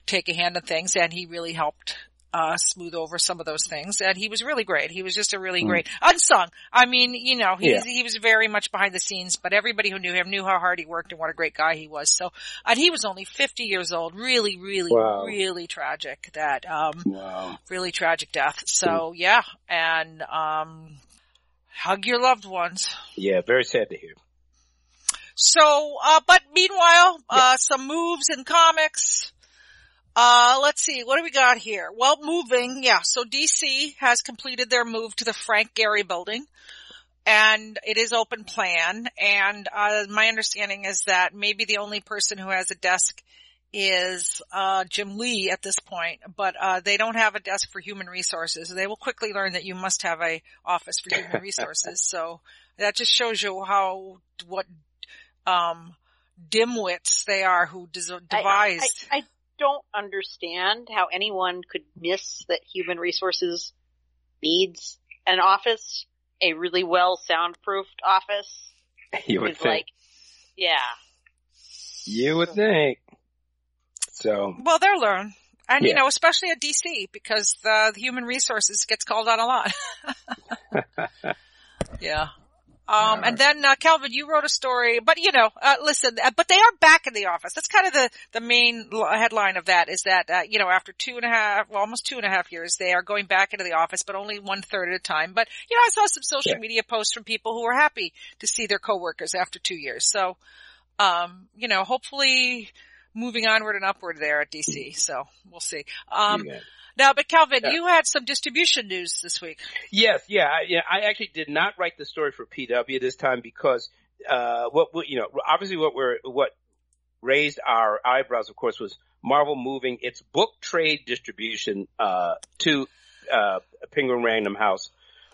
take a hand in things and he really helped uh, smooth over some of those things. And he was really great. He was just a really Hmm. great unsung. I mean, you know, he, Yeah. he was very much behind the scenes, but everybody who knew him knew how hard he worked and what a great guy he was. So, and he was only 50 years old. Really, really, Wow. really tragic that, um, Wow. really tragic death. So yeah, and, um, hug your loved ones. Yeah, very sad to hear. So, uh, but meanwhile, uh, some moves in comics. Uh, let's see, what do we got here? Well, moving, yeah, so DC has completed their move to the Frank Gehry building. And it is open plan, and, uh, my understanding is that maybe the only person who has a desk is, uh, Jim Lee at this point, but, uh, they don't have a desk for human resources. They will quickly learn that you must have a office for human (laughs) resources, so that just shows you how, what um, dimwits they are who des- I- devised. I, I don't understand how anyone could miss that human resources needs an office, a really well soundproofed office. (laughs) You would think. like, yeah. you would think. So, well, they'll learn. And you know, especially at DC because the, the human resources gets called on a lot. (laughs) (laughs) yeah. Um, and then, uh, Calvin, you wrote a story, but you know, uh, listen, uh, but they are back in the office. That's kind of the, the main headline of that is that, uh, you know, after two and a half, well, almost two and a half years, they are going back into the office, but only one third at a time. But, you know, I saw some social Yeah. media posts from people who were happy to see their coworkers after two years. So, um, you know, hopefully moving onward and upward there at DC. So we'll see. Um, yeah. Now, but Calvin, Yeah. you had some distribution news this week. Yes, yeah, I, yeah. I actually did not write the story for PW this time because, uh, what, you know, obviously what we're, what raised our eyebrows, of course, was Marvel moving its book trade distribution, uh, to, uh, Penguin Random House,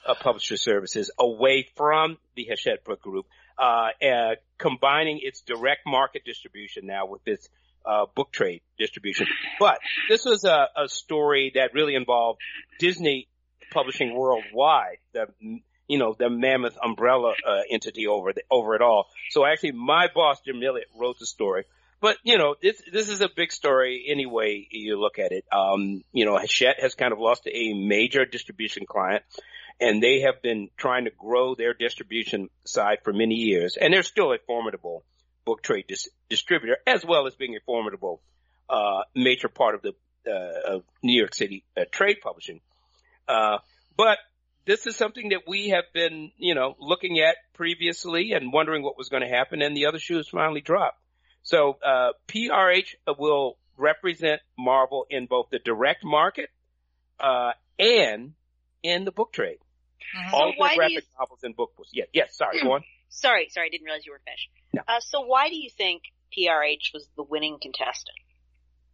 uh, Publisher Services away from the Hachette Book Group, uh, uh, combining its direct market distribution now with this, uh, book trade distribution. But this was a, a story that really involved Disney publishing worldwide, the you know the mammoth umbrella uh, entity over the, over it all. So actually, my boss Jim Milliot wrote the story. But you know this this is a big story anyway. You look at it. Um, you know, Hachette has kind of lost a major distribution client, and they have been trying to grow their distribution side for many years, and they're still a formidable book trade dis- distributor as well as being a formidable uh, major part of the uh, of New York City uh, trade publishing. Uh, but this is something that we have been, you know, looking at previously and wondering what was going to happen, and the other shoe has finally dropped. So uh, PRH will represent Marvel in both the direct market uh, and in the book trade. Mhm. All why the graphic you- novels and book books. Yeah, yes. Sorry, (clears throat) go on. Sorry, sorry, I didn't realize you were finished. No. Uh, so why do you think PRH was the winning contestant?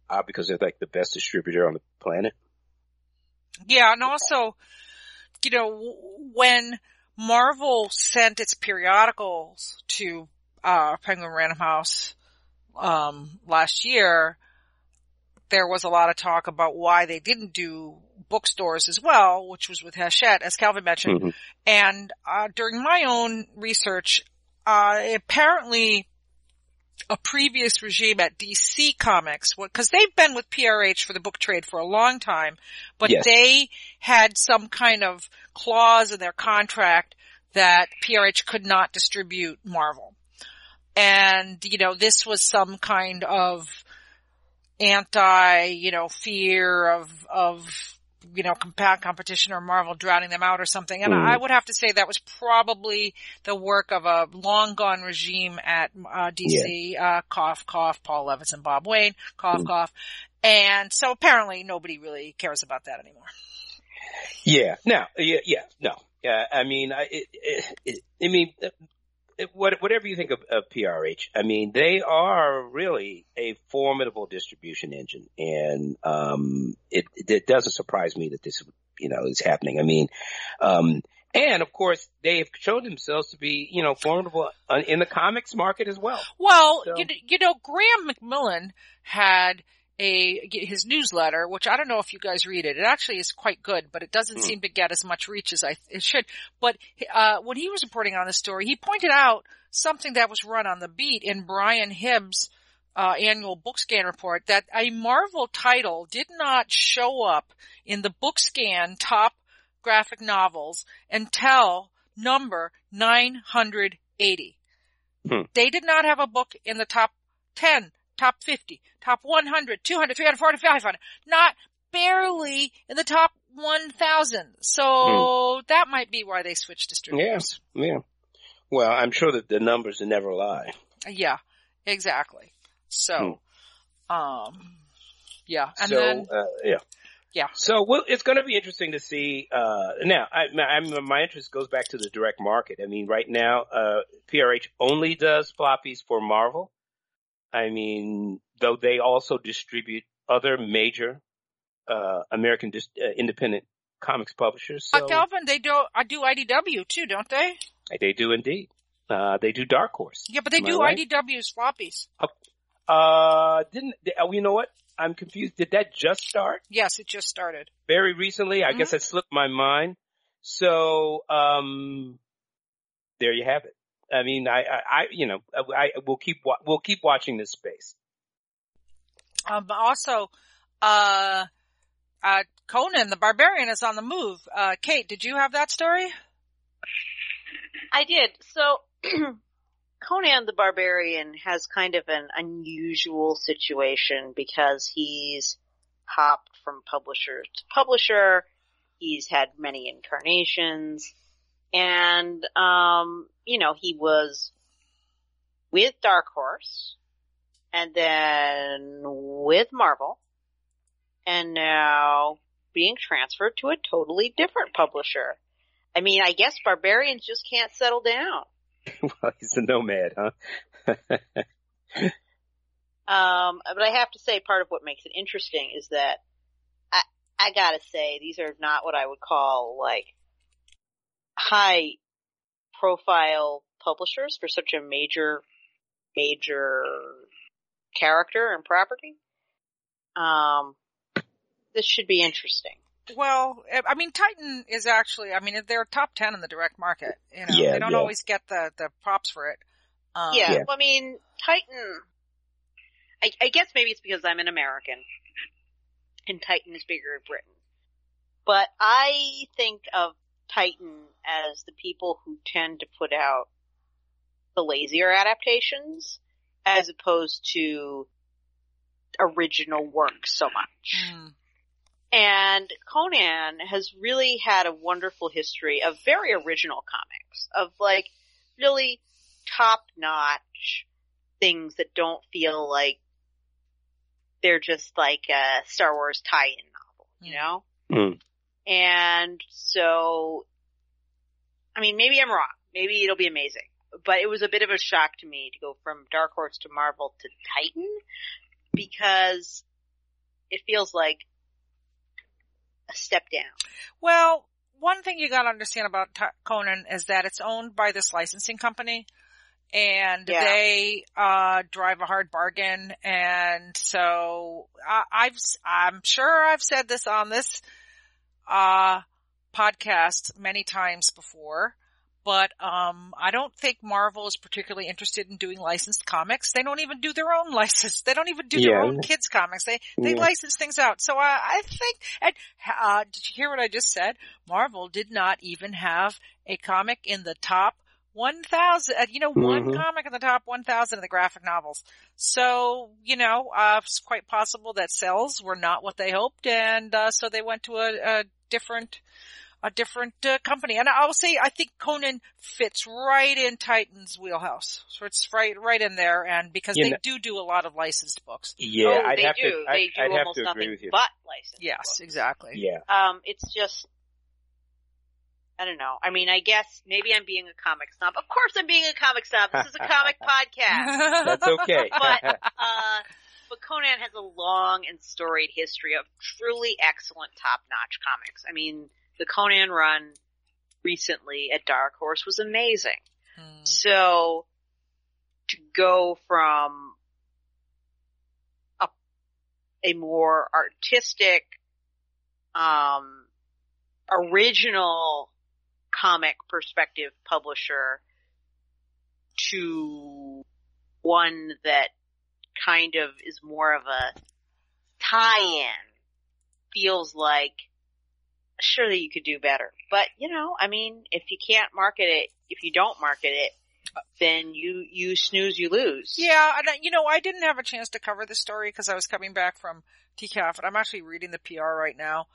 Uh, because they're like the best distributor on the planet. Yeah, and also, you know, when Marvel sent its periodicals to uh, Penguin Random House um, last year, there was a lot of talk about why they didn't do bookstores as well, which was with Hachette, as Calvin mentioned. Mhm. And uh, during my own research, uh, apparently a previous regime at DC Comics, because they've been with PRH for the book trade for a long time, but Yes. they had some kind of clause in their contract that PRH could not distribute Marvel. And, you know, this was some kind of anti, you know, fear of, of, you know, compa- competition or Marvel drowning them out or something. And Mhm. I would have to say that was probably the work of a long gone regime at uh, DC. Uh, cough, cough, Paul Levinson, Bob Wayne, cough, Mhm. cough. And so apparently nobody really cares about that anymore. Yeah. Now, yeah, yeah, no. Yeah, I mean, I, it, it, it, I mean, whatever you think of, of PRH, I mean, they are really a formidable distribution engine, and um, it, it doesn't surprise me that this, you know, is happening. I mean, um, and of course, they have shown themselves to be, you know, formidable in the comics market as well. Well, so. you, you know, Graham McMillan had a his newsletter, which I don't know if you guys read it. It actually is quite good, but it doesn't hmm. seem to get as much reach as I it should. But uh, when he was reporting on the story, he pointed out something that was run on the beat in Brian Hibbs' uh, annual Bookscan report that a Marvel title did not show up in the Bookscan top graphic novels until number 980. Hmm. They did not have a book in the top 10 top 50, top 100, 200, 300, 400, 500, not barely in the top 1000. So mm. that might be why they switched distributors. Yeah, yeah. Well, I'm sure that the numbers never lie. Yeah, exactly. So, mm. um, yeah, and so, then, uh, yeah. Yeah. So well, it's going to be interesting to see. Uh, now, I, I, my interest goes back to the direct market. I mean, right now, uh, PRH only does floppies for Marvel. I mean, though they also distribute other major uh, American dis- uh, independent comics publishers. So Calvin, they do I do IDW too, don't they? They do indeed. Uh, they do Dark Horse. Yeah, but they Am do right? IDW's floppies. Uh, uh, didn't oh, you know what? I'm confused. Did that just start? Yes, it just started. Very recently. I mm-hmm. guess it slipped my mind. So, um, there you have it. I mean, I, I, you know, I, will keep, we'll keep watching this space. Um, also, uh, uh, Conan the Barbarian is on the move. Uh, Kate, did you have that story? I did. So, (clears throat) Conan the Barbarian has kind of an unusual situation because he's hopped from publisher to publisher. He's had many incarnations. And, um, you know, he was with Dark Horse and then with Marvel and now being transferred to a totally different publisher. I mean, I guess barbarians just can't settle down. (laughs) well, he's a nomad, huh? (laughs) um, but I have to say part of what makes it interesting is that I, I gotta say these are not what I would call like high profile publishers for such a major, major character and property. Um, this should be interesting. Well, I mean, Titan is actually, I mean, they're top 10 in the direct market. You know, yeah, they don't yeah. always get the, the props for it. Um, yeah, yeah. Well, I mean, Titan, I, I guess maybe it's because I'm an American and Titan is bigger in Britain. But I think of Titan as the people who tend to put out the lazier adaptations as opposed to original work so much. Mm. And Conan has really had a wonderful history of very original comics, of like really top notch things that don't feel like they're just like a Star Wars tie-in novel, you hmm. know? Mm. And so, I mean, maybe I'm wrong. Maybe it'll be amazing. But it was a bit of a shock to me to go from Dark Horse to Marvel to Titan because it feels like a step down. Well, one thing you gotta understand about T- Conan is that it's owned by this licensing company and yeah. they uh drive a hard bargain and so I, I've I'm sure I've said this on this uh, podcast many times before, but um, I don't think Marvel is particularly interested in doing licensed comics. They don't even do their own (laughs) license. They don't even do yeah. their own kids comics. They they yeah. license things out. So I, I think. And, uh, did you hear what I just said? Marvel did not even have a comic in the top 1,000, uh, you know, one mm-hmm. comic in the top 1,000 of the graphic novels. So, you know, uh, it's quite possible that sales were not what they hoped and, uh, so they went to a, a different, a different uh, company. And I'll say, I think Conan fits right in Titan's wheelhouse. So it's right, right in there. And because you they know, do do a lot of licensed books. Yeah, oh, I'd they have do. to, they I, do I'd almost have nothing agree with you. but licensed Yes, books. exactly. Yeah. Um, it's just, I don't know. I mean, I guess maybe I'm being a comic snob. Of course I'm being a comic snob. This is a comic (laughs) podcast. (laughs) That's okay. But, (laughs) uh, but Conan has a long and storied history of truly excellent top-notch comics. I mean, the Conan run recently at Dark Horse was amazing. Hmm. So to go from a, a more artistic, um, original comic perspective publisher to one that kind of is more of a tie-in feels like surely you could do better. But you know, I mean, if you can't market it, if you don't market it, then you you snooze, you lose. Yeah, and you know, I didn't have a chance to cover this story because I was coming back from TCAF, and I'm actually reading the PR right now.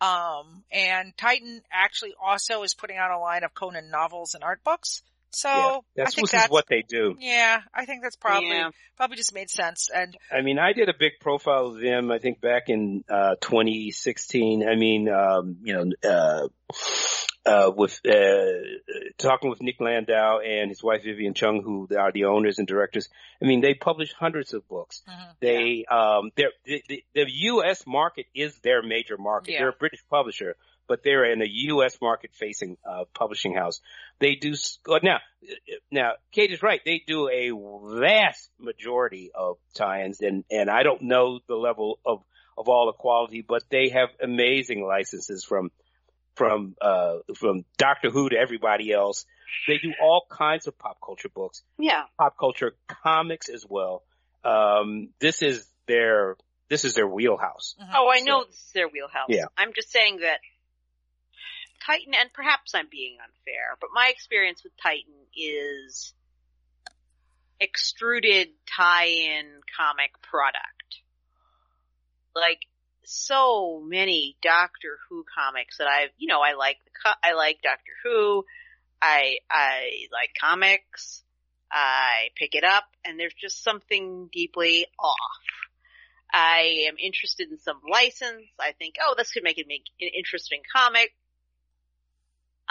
Um, and Titan actually also is putting out a line of Conan novels and art books. So yeah, I that's think that's what they do. yeah, I think that's probably Yeah. probably just made sense. And I mean, I did a big profile of them. I think back in uh, 2016. I mean, um, you know, uh, uh, with uh, talking with Nick Landau and his wife Vivian Cheung, who are the owners and directors. I mean, they publish hundreds of books. mhm. They, um, they're, the, the, the U.S. market is their major market. Yeah. They're a British publisher, but they're in a U.S. market facing, uh, publishing house. They do, now, now, Kate is right. They do a vast majority of tie-ins and, and I don't know the level of, of all the quality, but they have amazing licenses from, from, uh, from Doctor Who to everybody else. They do all kinds of pop culture books Yeah. pop culture comics as well. Um, this is their this is their wheelhouse. Mhm. Oh, I So- know this is their wheelhouse. Yeah. I'm just saying that Titan, and perhaps I'm being unfair, but my experience with Titan is extruded tie-in comic product. Like so many Doctor Who comics that I've, you know, I like the, co- I like Doctor Who, I, I like comics, I pick it up, and there's just something deeply off. I am interested in some license. I think, oh, this could make it make an interesting comic.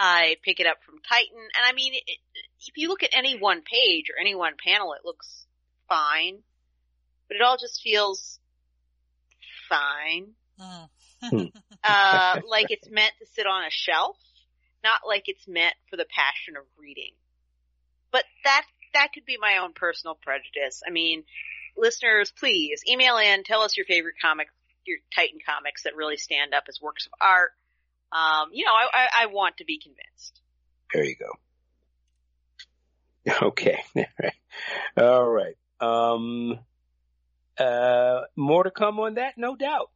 I pick it up from Titan, and I mean, it, if you look at any one page or any one panel, it looks fine, but it all just feels fine. Mhm. (laughs) Uh, like it's meant to sit on a shelf, not like it's meant for the passion of reading. But that, that could be my own personal prejudice. I mean, listeners, please email in, tell us your favorite comic, your Titan comics that really stand up as works of art. Um, you know, I, I, I want to be convinced. There you go. (laughs) Okay. (laughs) All right. Um, uh, more to come on that, no doubt.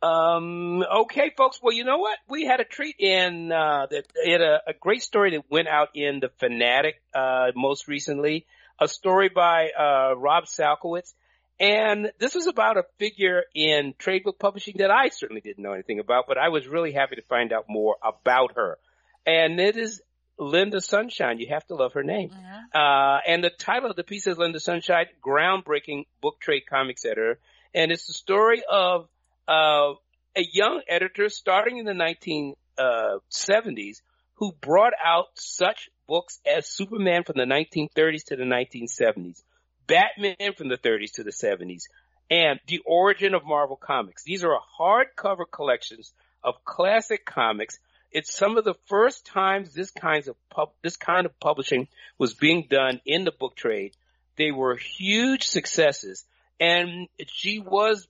Um, okay, folks. Well, you know what? We had a treat in, uh, that, had a, a great story that went out in the Fanatic, uh, most recently. A story by, uh, Rob Salkowitz. And this was about a figure in trade book publishing that I certainly didn't know anything about, but I was really happy to find out more about her. And it is Linda Sunshine. You have to love her name. Mhm. Uh, and the title of the piece is Linda Sunshine, groundbreaking book trade comics editor. And it's the story of, uh, a young editor starting in the 1970s who brought out such books as Superman from the 1930s to the 1970s, Batman from the 30s to the 70s, and The Origin of Marvel Comics. These are hardcover collections of classic comics. It's some of the first times this kinds of pub, this kind of publishing was being done in the book trade. They were huge successes and she was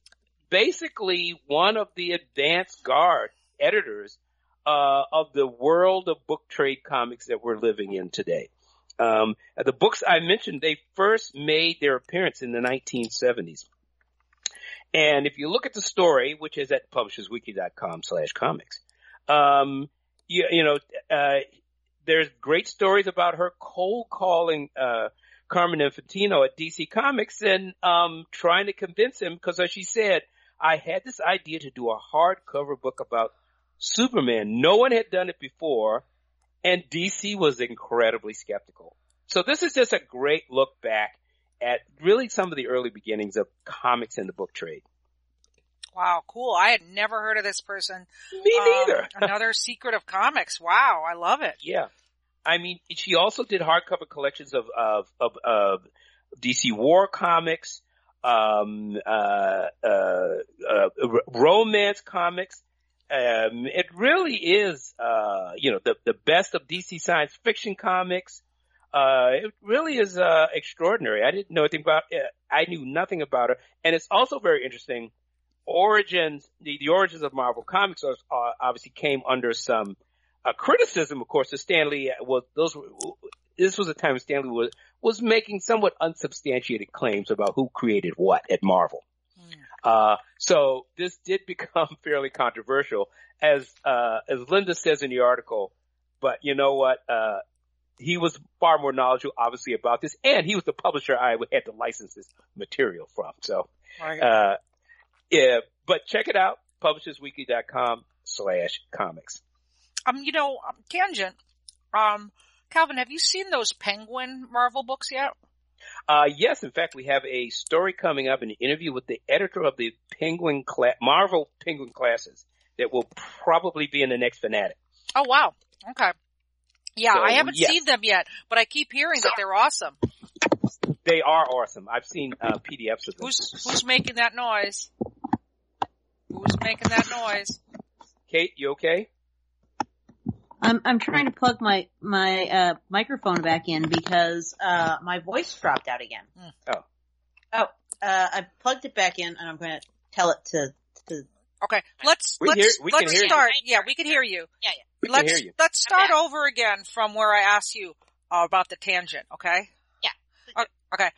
basically one of the advanced guard editors uh, of the world of book trade comics that we're living in today. Um, the books I mentioned, they first made their appearance in the 1970s. And if you look at the story, which is at publishersweekly.com slash comics, um, you, you know, uh, there's great stories about her cold calling, uh, Carmen Infantino at DC Comics and, um, trying to convince him because as she said, I had this idea to do a hardcover book about Superman. No one had done it before and DC was incredibly skeptical. So this is just a great look back at really some of the early beginnings of comics in the book trade. Wow, cool. I had never heard of this person. Me Um, neither. (laughs) another secret of comics. Wow, I love it. Yeah. I mean, she also did hardcover collections of, of, of, of DC War comics, um, uh, uh, uh, romance comics. Um, it really is, uh, you know, the, the best of DC science fiction comics. Uh, it really is, uh, extraordinary. I didn't know anything about, uh, I knew nothing about her. And it's also very interesting. Origins, the, the origins of Marvel Comics are, uh, obviously came under some, uh, criticism, of course, of Stan Lee was those. were- This was a time Stan Lee was was making somewhat unsubstantiated claims about who created what at Marvel. Uh, so this did (laughs) become fairly controversial, as uh, as Linda says in the article. But you know what? Uh, he was far more knowledgeable, obviously, about this, and he was the publisher I had to license this material from. So, Right. uh, yeah. But check it out: publishersweekly.com slash comics. Um, you know, um, tangent. Um, Calvin, have you seen those Penguin Marvel books yet? Uh, yes, in fact, we have a story coming up, an interview with the editor of the Penguin cla- Marvel Penguin Classics that will probably be in the next Fanatic. Oh wow. Okay. Yeah, So, I haven't yes. seen them yet, but I keep hearing that they're awesome. They are awesome. I've seen uh, PDFs of them. Who's who's making that noise? Who's making that noise? Kate, you okay? I'm I'm trying to plug my my uh microphone back in because uh my voice dropped out again. Hmm. Oh. Oh, uh I plugged it back in and I'm going to tell it to to Okay, let's We let's hear- we let's hear you. start. Yeah, we can hear you. Yeah, yeah. We let's can hear you. let's start back. over again from where I asked you uh, about the tangent. Okay. Yeah. Okay.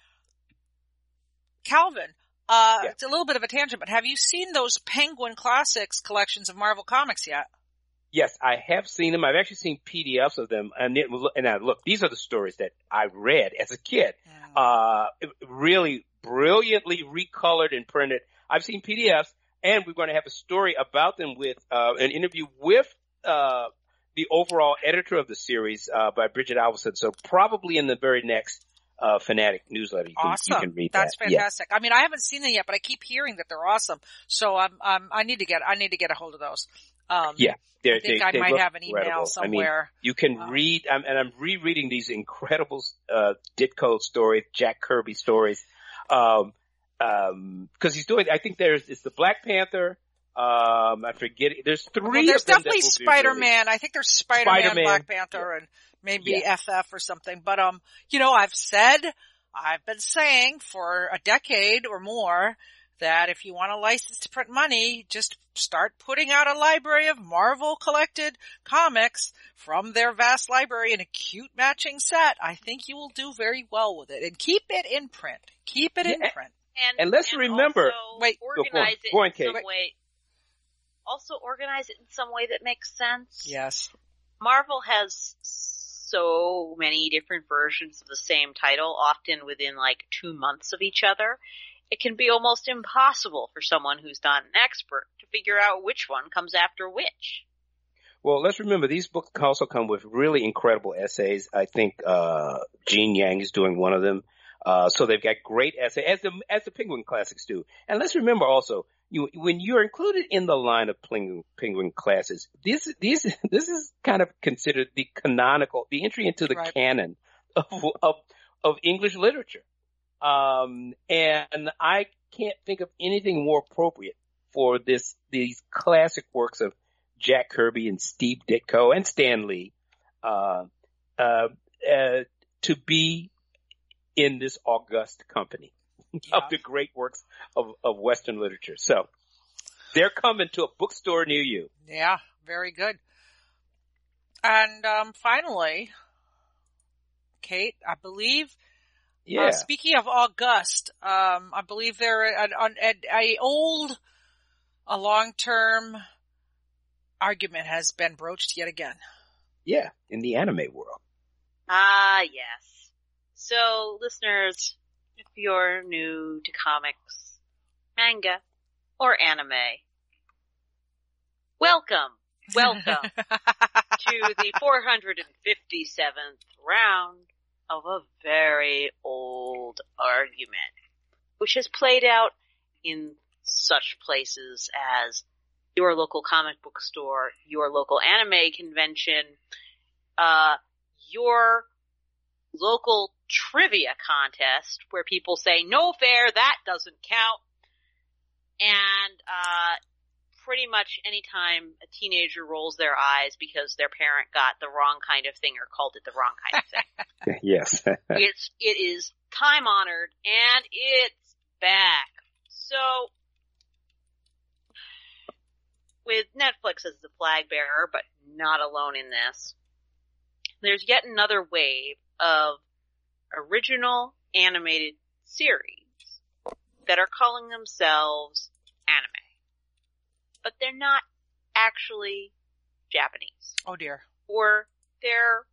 Calvin, uh, Yeah. it's a little bit of a tangent, but have you seen those Penguin Classics collections of Marvel Comics yet? Yes, I have seen them. I've actually seen PDFs of them, and it, and now look, these are the stories that I read as a kid. Uh, really brilliantly recolored and printed. I've seen PDFs, and we're going to have a story about them with uh, an interview with uh, the overall editor of the series uh, by Brigid Alverson. So probably in the very next uh, Fanatic newsletter, you can, awesome. you can read That's that. Yeah. fantastic. I mean, I haven't seen them yet, but I keep hearing that they're awesome. So I'm, I'm, I need to get, I need to get a hold of those. Um, Yeah, I think they- I they might have an email incredible. I mean, somewhere. You can Wow. read, um, and I'm rereading these incredible uh, Ditko stories, Jack Kirby stories, um, um, because he's doing. I think there's it's the Black Panther. Um, I forget. There's three. Well, there's of them definitely will Spider-Man. I think there's Spider-Man, Spider-Man, Black Panther, and maybe Yeah. FF or something. But um, you know, I've said, I've been saying for a decade or more that if you want a license to print money, just start putting out a library of Marvel collected comics from their vast library in a cute matching set. I think you will do very well with it, and keep it in print. Keep it in print. And, And let's remember- also Wait. Go on. organize it Go on, in Kate. some way. Also organize it in some way that makes sense. Yes. Marvel has so many different versions of the same title, often within like two months of each other. It can be almost impossible for someone who's not an expert to figure out which one comes after which. Well, let's remember these books also come with really incredible essays. I think uh, Gene Yang is doing one of them. Uh, so they've got great essays, as the as the Penguin Classics do. And let's remember also, you when you're included in the line of Penguin, Penguin Classics, this this (laughs) this is kind of considered the canonical, the entry into the Right. canon of of of English literature. Um, and I can't think of anything more appropriate for this these classic works of Jack Kirby and Steve Ditko and Stan Lee, uh, uh, uh, to be in this august company (laughs) of the great works of, of Western literature. So they're coming to a bookstore near you. Yeah, very good. And um, finally, Kate, I believe. Yeah. Uh, speaking of August, um, I believe there an, an, an, a old, a long-term argument has been broached yet again. yeah. In the anime world. Ah, yes. So, listeners, if you're new to comics, manga, or anime, welcome, welcome (laughs) to the 457th round of a very old argument, which has played out in such places as your local comic book store, your local anime convention, uh, your local trivia contest where people say, no fair, that doesn't count. And, uh, pretty much anytime a teenager rolls their eyes because their parent got the wrong kind of thing or called it the wrong kind of thing. (laughs) yes. (laughs) it's, it is time honored and it's back. So, with Netflix as the flag bearer, but not alone in this, there's yet another wave of original animated series that are calling themselves anime. But they're not actually Japanese. Oh dear. Or they're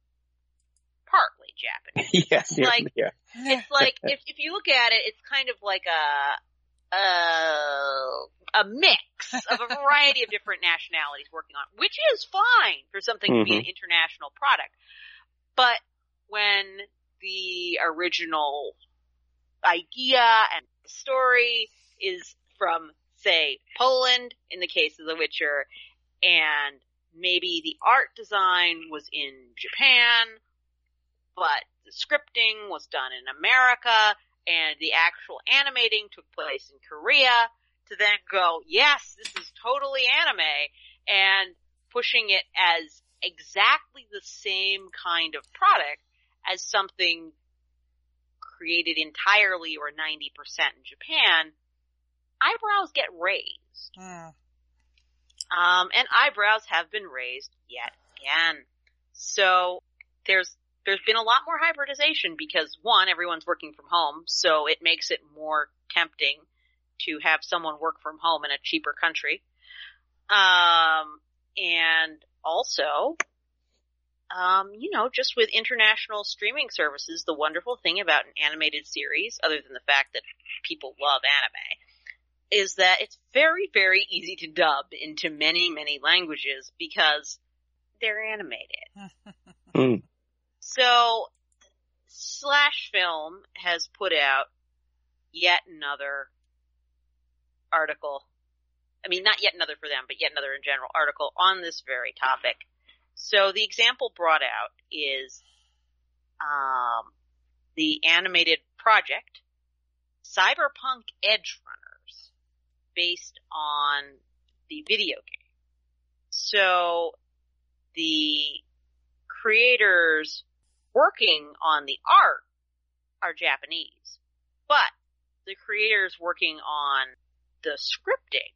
partly Japanese. (laughs) yes. Like- yeah. It's like, if, if you look at it, it's kind of like a, a, a mix of a variety of different nationalities working on, it, which is fine for something to be an mm-hmm. international product. But when the original idea and story is from, say, Poland in the case of The Witcher, and maybe the art design was in Japan, but the scripting was done in America, and the actual animating took place in Korea, to then go, yes, this is totally anime, and pushing it as exactly the same kind of product as something created entirely or 90% in Japan, eyebrows get raised. Hmm. Um, and eyebrows have been raised yet again. So there's there's been a lot more hybridization because one, everyone's working from home, so it makes it more tempting to have someone work from home in a cheaper country. Um, and also, um, you know, just with international streaming services, the wonderful thing about an animated series, other than the fact that people love anime, is that it's very, very easy to dub into many, many languages because they're animated. (laughs) Mm. So, Slash Film has put out yet another article. I mean, not yet another for them, but yet another in general article on this very topic. So the example brought out is, um, the animated project, Cyberpunk Edgerunners, based on the video game. So the creators working on the art are Japanese, but the creators working on the scripting,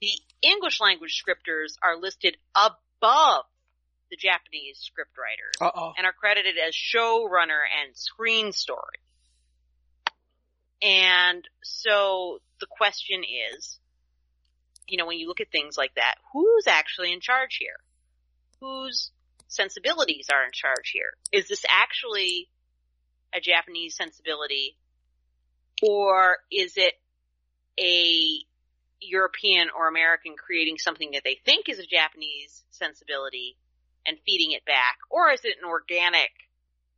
the English language scripters are listed above the Japanese scriptwriters Uh oh. and are credited as showrunner and screen story. And so the question is, you know, when you look at things like that, who's actually in charge here? Whose sensibilities are in charge here? Is this actually a Japanese sensibility or is it a European or American creating something that they think is a Japanese sensibility and feeding it back? Or is it an organic,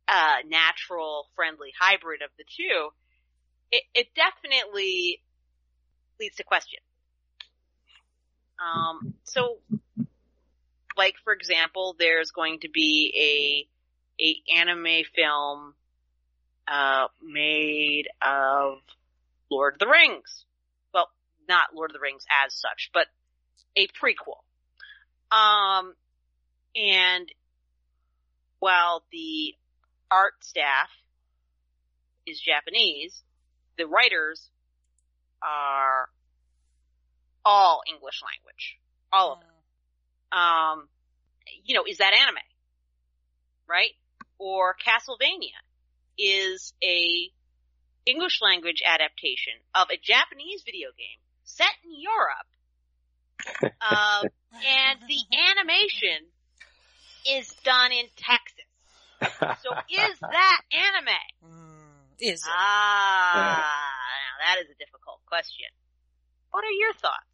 uh, natural, friendly hybrid of the two? It, it definitely leads to question. Um, so, like for example, there's going to be a a anime film uh, made of Lord of the Rings. Well, not Lord of the Rings as such, but a prequel. Um, and while the art staff is Japanese, the writers are all English language. All of them. Um, you know, is that anime? Right? Or Castlevania is a English language adaptation of a Japanese video game set in Europe. (laughs) Um, and the animation is done in Texas. So is that anime? (laughs) Hmm. Is it? Ah, now that is a difficult question. What are your thoughts?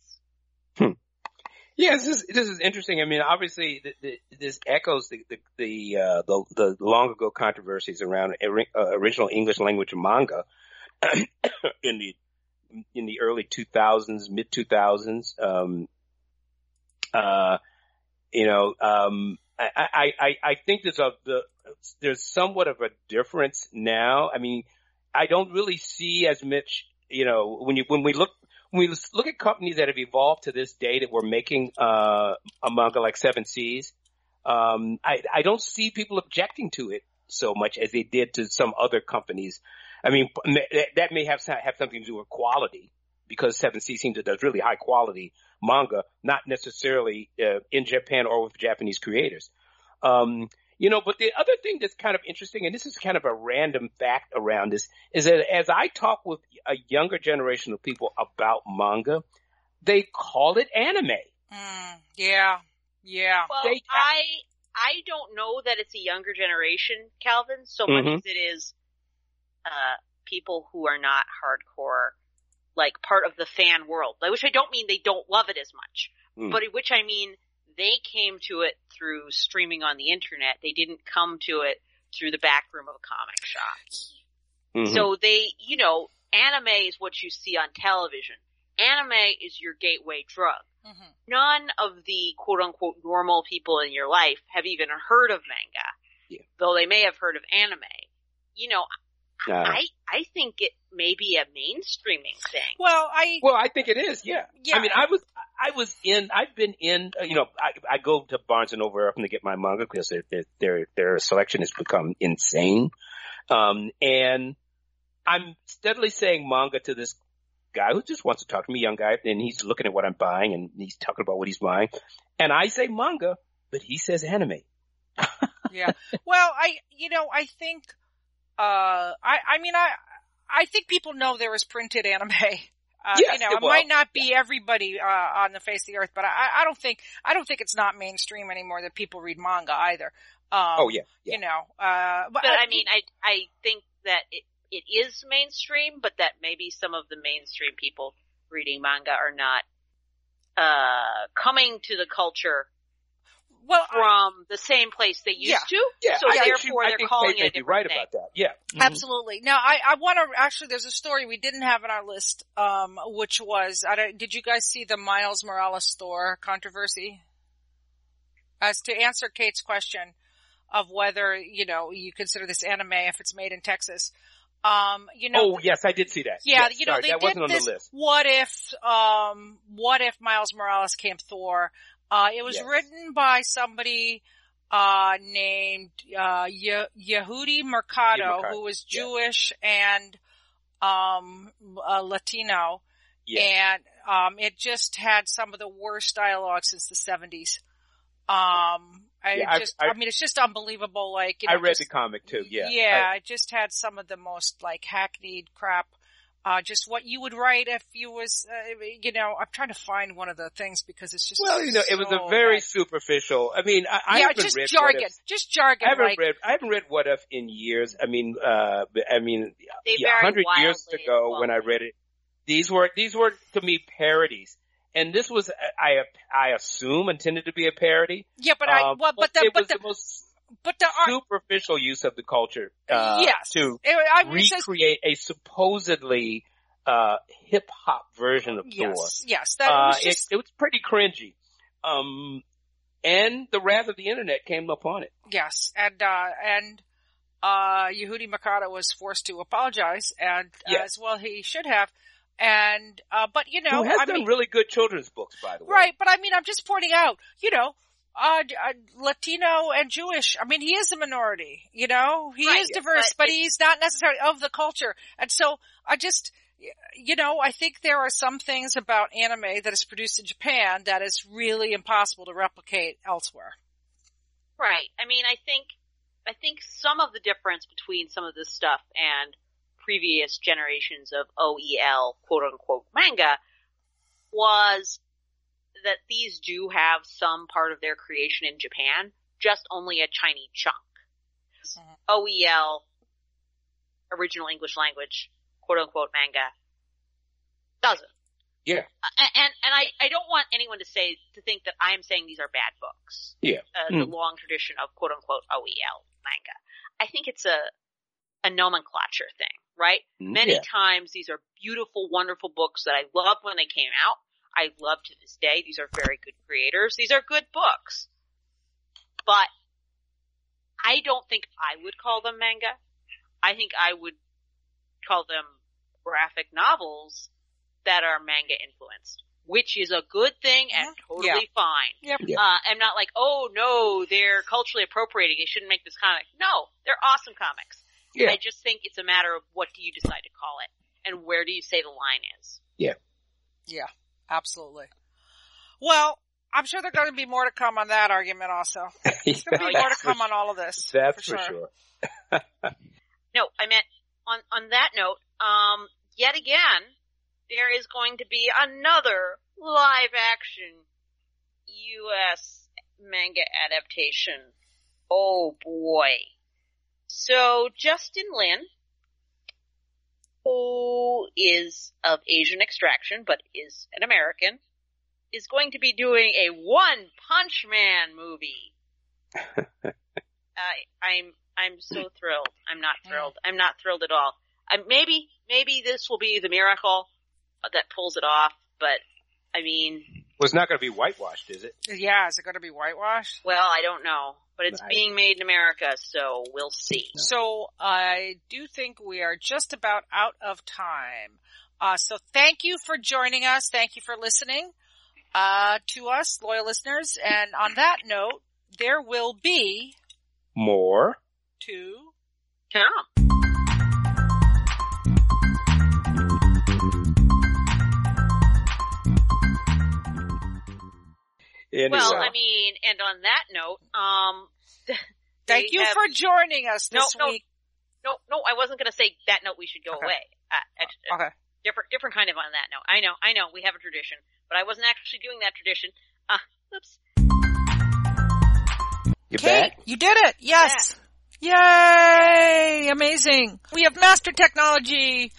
Yeah, this is this is interesting. I mean, obviously, the, the, this echoes the the the, uh, the the long ago controversies around uh, original English language manga (coughs) in the in the early 2000s, mid 2000s. Um, uh, you know, um, I, I, I think there's a, the, there's somewhat of a difference now. I mean, I don't really see as much, you know, when you, when we look, when we look at companies that have evolved to this day that were making, uh, a manga like Seven Seas, um, I, I don't see people objecting to it so much as they did to some other companies. I mean, that may have, have something to do with quality because Seven Seas seems to does really high quality manga, not necessarily uh, in Japan or with Japanese creators. Um, you know, but the other thing that's kind of interesting, and this is kind of a random fact around this, is that as I talk with a younger generation of people about manga, they call it anime. Mm, yeah, yeah. Well, They- I I don't know that it's a younger generation, Calvin, so much Mhm. as it is uh people who are not hardcore, like part of the fan world. Like, which I don't mean they don't love it as much, Mm. but which I mean they came to it through streaming on the internet. They didn't come to it through the back room of a comic shop. Mhm. So they, you know, anime is what you see on television. Anime is your gateway drug. Mhm. None of the quote unquote normal people in your life have even heard of manga. Yeah. Though they may have heard of anime. You know, Uh, I, I think it may be a mainstreaming thing. Well, I, well, I think it is. Yeah. yeah. I mean, I was, I was in, I've been in, uh, you know, I, I go to Barnes and Noble often to get my manga because their, their, their, their selection has become insane. Um, and I'm steadily saying manga to this guy who just wants to talk to me, young guy, and he's looking at what I'm buying and he's talking about what he's buying. And I say manga, but he says anime. (laughs) yeah. Well, I, you know, I think, uh, I, I mean, I, I think people know there is printed anime. (laughs) Uh, Yes, you know, it well, might not be everybody, uh, on the face of the earth, but I, I don't think, I don't think it's not mainstream anymore that people read manga either. Um, Oh yeah. yeah. you know, uh, but, But I mean, I, I think that it, it is mainstream, but that maybe some of the mainstream people reading manga are not, uh, coming to the culture well, I- from the same place they used Yeah. to. Yeah, So I therefore actually, I they're think calling they may it a be different right thing. about that. Yeah. Mhm. Absolutely. Now, I, I want to actually. There's a story we didn't have on our list, um, which was. I don't, did you guys see the Miles Morales Thor controversy? As to answer Kate's question of whether you know you consider this anime if it's made in Texas, um, you know. Oh yes, I did see that. Yeah, Yes, you know sorry, they that did wasn't on this. the list. What if, um, what if Miles Morales came Thor? Uh, it was Yes. written by somebody uh, named uh, Ye- Yehudi Mercado, Mercado, who was yeah. Jewish and um, uh, Latino, Yeah. and um, it just had some of the worst dialogue since the seventies. Um, I Yeah, just, I, I've- mean, it's just unbelievable. Like, you know, I read just- the comic too. Yeah. yeah, I- it just had some of the most like hackneyed crap. Uh, just what you would write if you was, uh, you know, I'm trying to find one of the things because it's just well, you know, it was a very bad. superficial. I mean, I, I yeah, haven't just read jargon, What If, just jargon. I haven't like, read. I haven't read What If in years. I mean, uh, I mean, They yeah, hundred years ago as when I read it, these were these were to me parodies, and this was I I assume intended to be a parody. yeah, but I, Um, well, but the, it but was the, the most but the art, superficial use of the culture uh, yes, to I mean, it says- recreate a supposedly uh, hip hop version of Thor. yes, yes, that Uh, was it, just, it was pretty cringy. Um, and the wrath of the internet came upon it. yes, and, uh, and, uh, Yehudi Mercado was forced to apologize and Yes. as well he should have. And, uh, but you know, Who has I done mean, really good children's books, by the way. Right, but I mean, I'm just pointing out, you know, uh, uh, Latino and Jewish. I mean, he is a minority, you know, he Right, is diverse, but but he's not necessarily of the culture. And so I just, you know, I think there are some things about anime that is produced in Japan that is really impossible to replicate elsewhere. Right. I mean, I think, I think some of the difference between some of this stuff and previous generations of OEL quote unquote manga was that these do have some part of their creation in Japan, just only a tiny chunk. Mhm. OEL, original English language, quote unquote manga, doesn't. Yeah. A- And, and I, I don't want anyone to say, to think that I'm saying these are bad books Yeah. uh, the long tradition of quote unquote OEL manga. I think it's a a nomenclature thing, right? Many Yeah. times these are beautiful, wonderful books that I loved when they came out. I love to this day. These are very good creators. These are good books. But I don't think I would call them manga. I think I would call them graphic novels that are manga influenced, which is a good thing and totally Yeah. fine. Yep. Yeah. Uh, I'm not like, oh no, they're culturally appropriating. They shouldn't make this comic. No, they're awesome comics. Yeah. I just think it's a matter of what do you decide to call it and where do you say the line is. Yeah. Yeah, absolutely. Well, I'm sure there's going to be more to come on that argument also. (laughs) There's going to be more to come on all of this. (laughs) That's for for sure. sure. (laughs) No, I meant on on that note. Um, yet again, there is going to be another live action U.S. manga adaptation. Oh boy! So Justin Lin, who is of Asian extraction but is an American, is going to be doing a One Punch Man movie. (laughs) I, I'm I'm so (clears throat) thrilled. I'm not thrilled. I'm not thrilled at all. Um, maybe maybe this will be the miracle that pulls it off. But I mean, Well, it's not going to be whitewashed, is it? Yeah, is it going to be whitewashed? well, I don't know. But it's Right. being made in America, so we'll see. So I do think we are just about out of time. Uh, so thank you for joining us. Thank you for listening, uh, to us, loyal listeners. And on that note, there will be More. to Come. Anyway. Well, I mean, and on that note, um, (laughs) Thank you have- for joining us No, this no. week. No, no, I wasn't going to say that note. We should go Okay. away. Uh, ex- Okay. different, different kind of on that note. I know, I know, we have a tradition, but I wasn't actually doing that tradition. Uh, oops. you Kate, back? you did it. Yes. Yay! Amazing. We have master technology.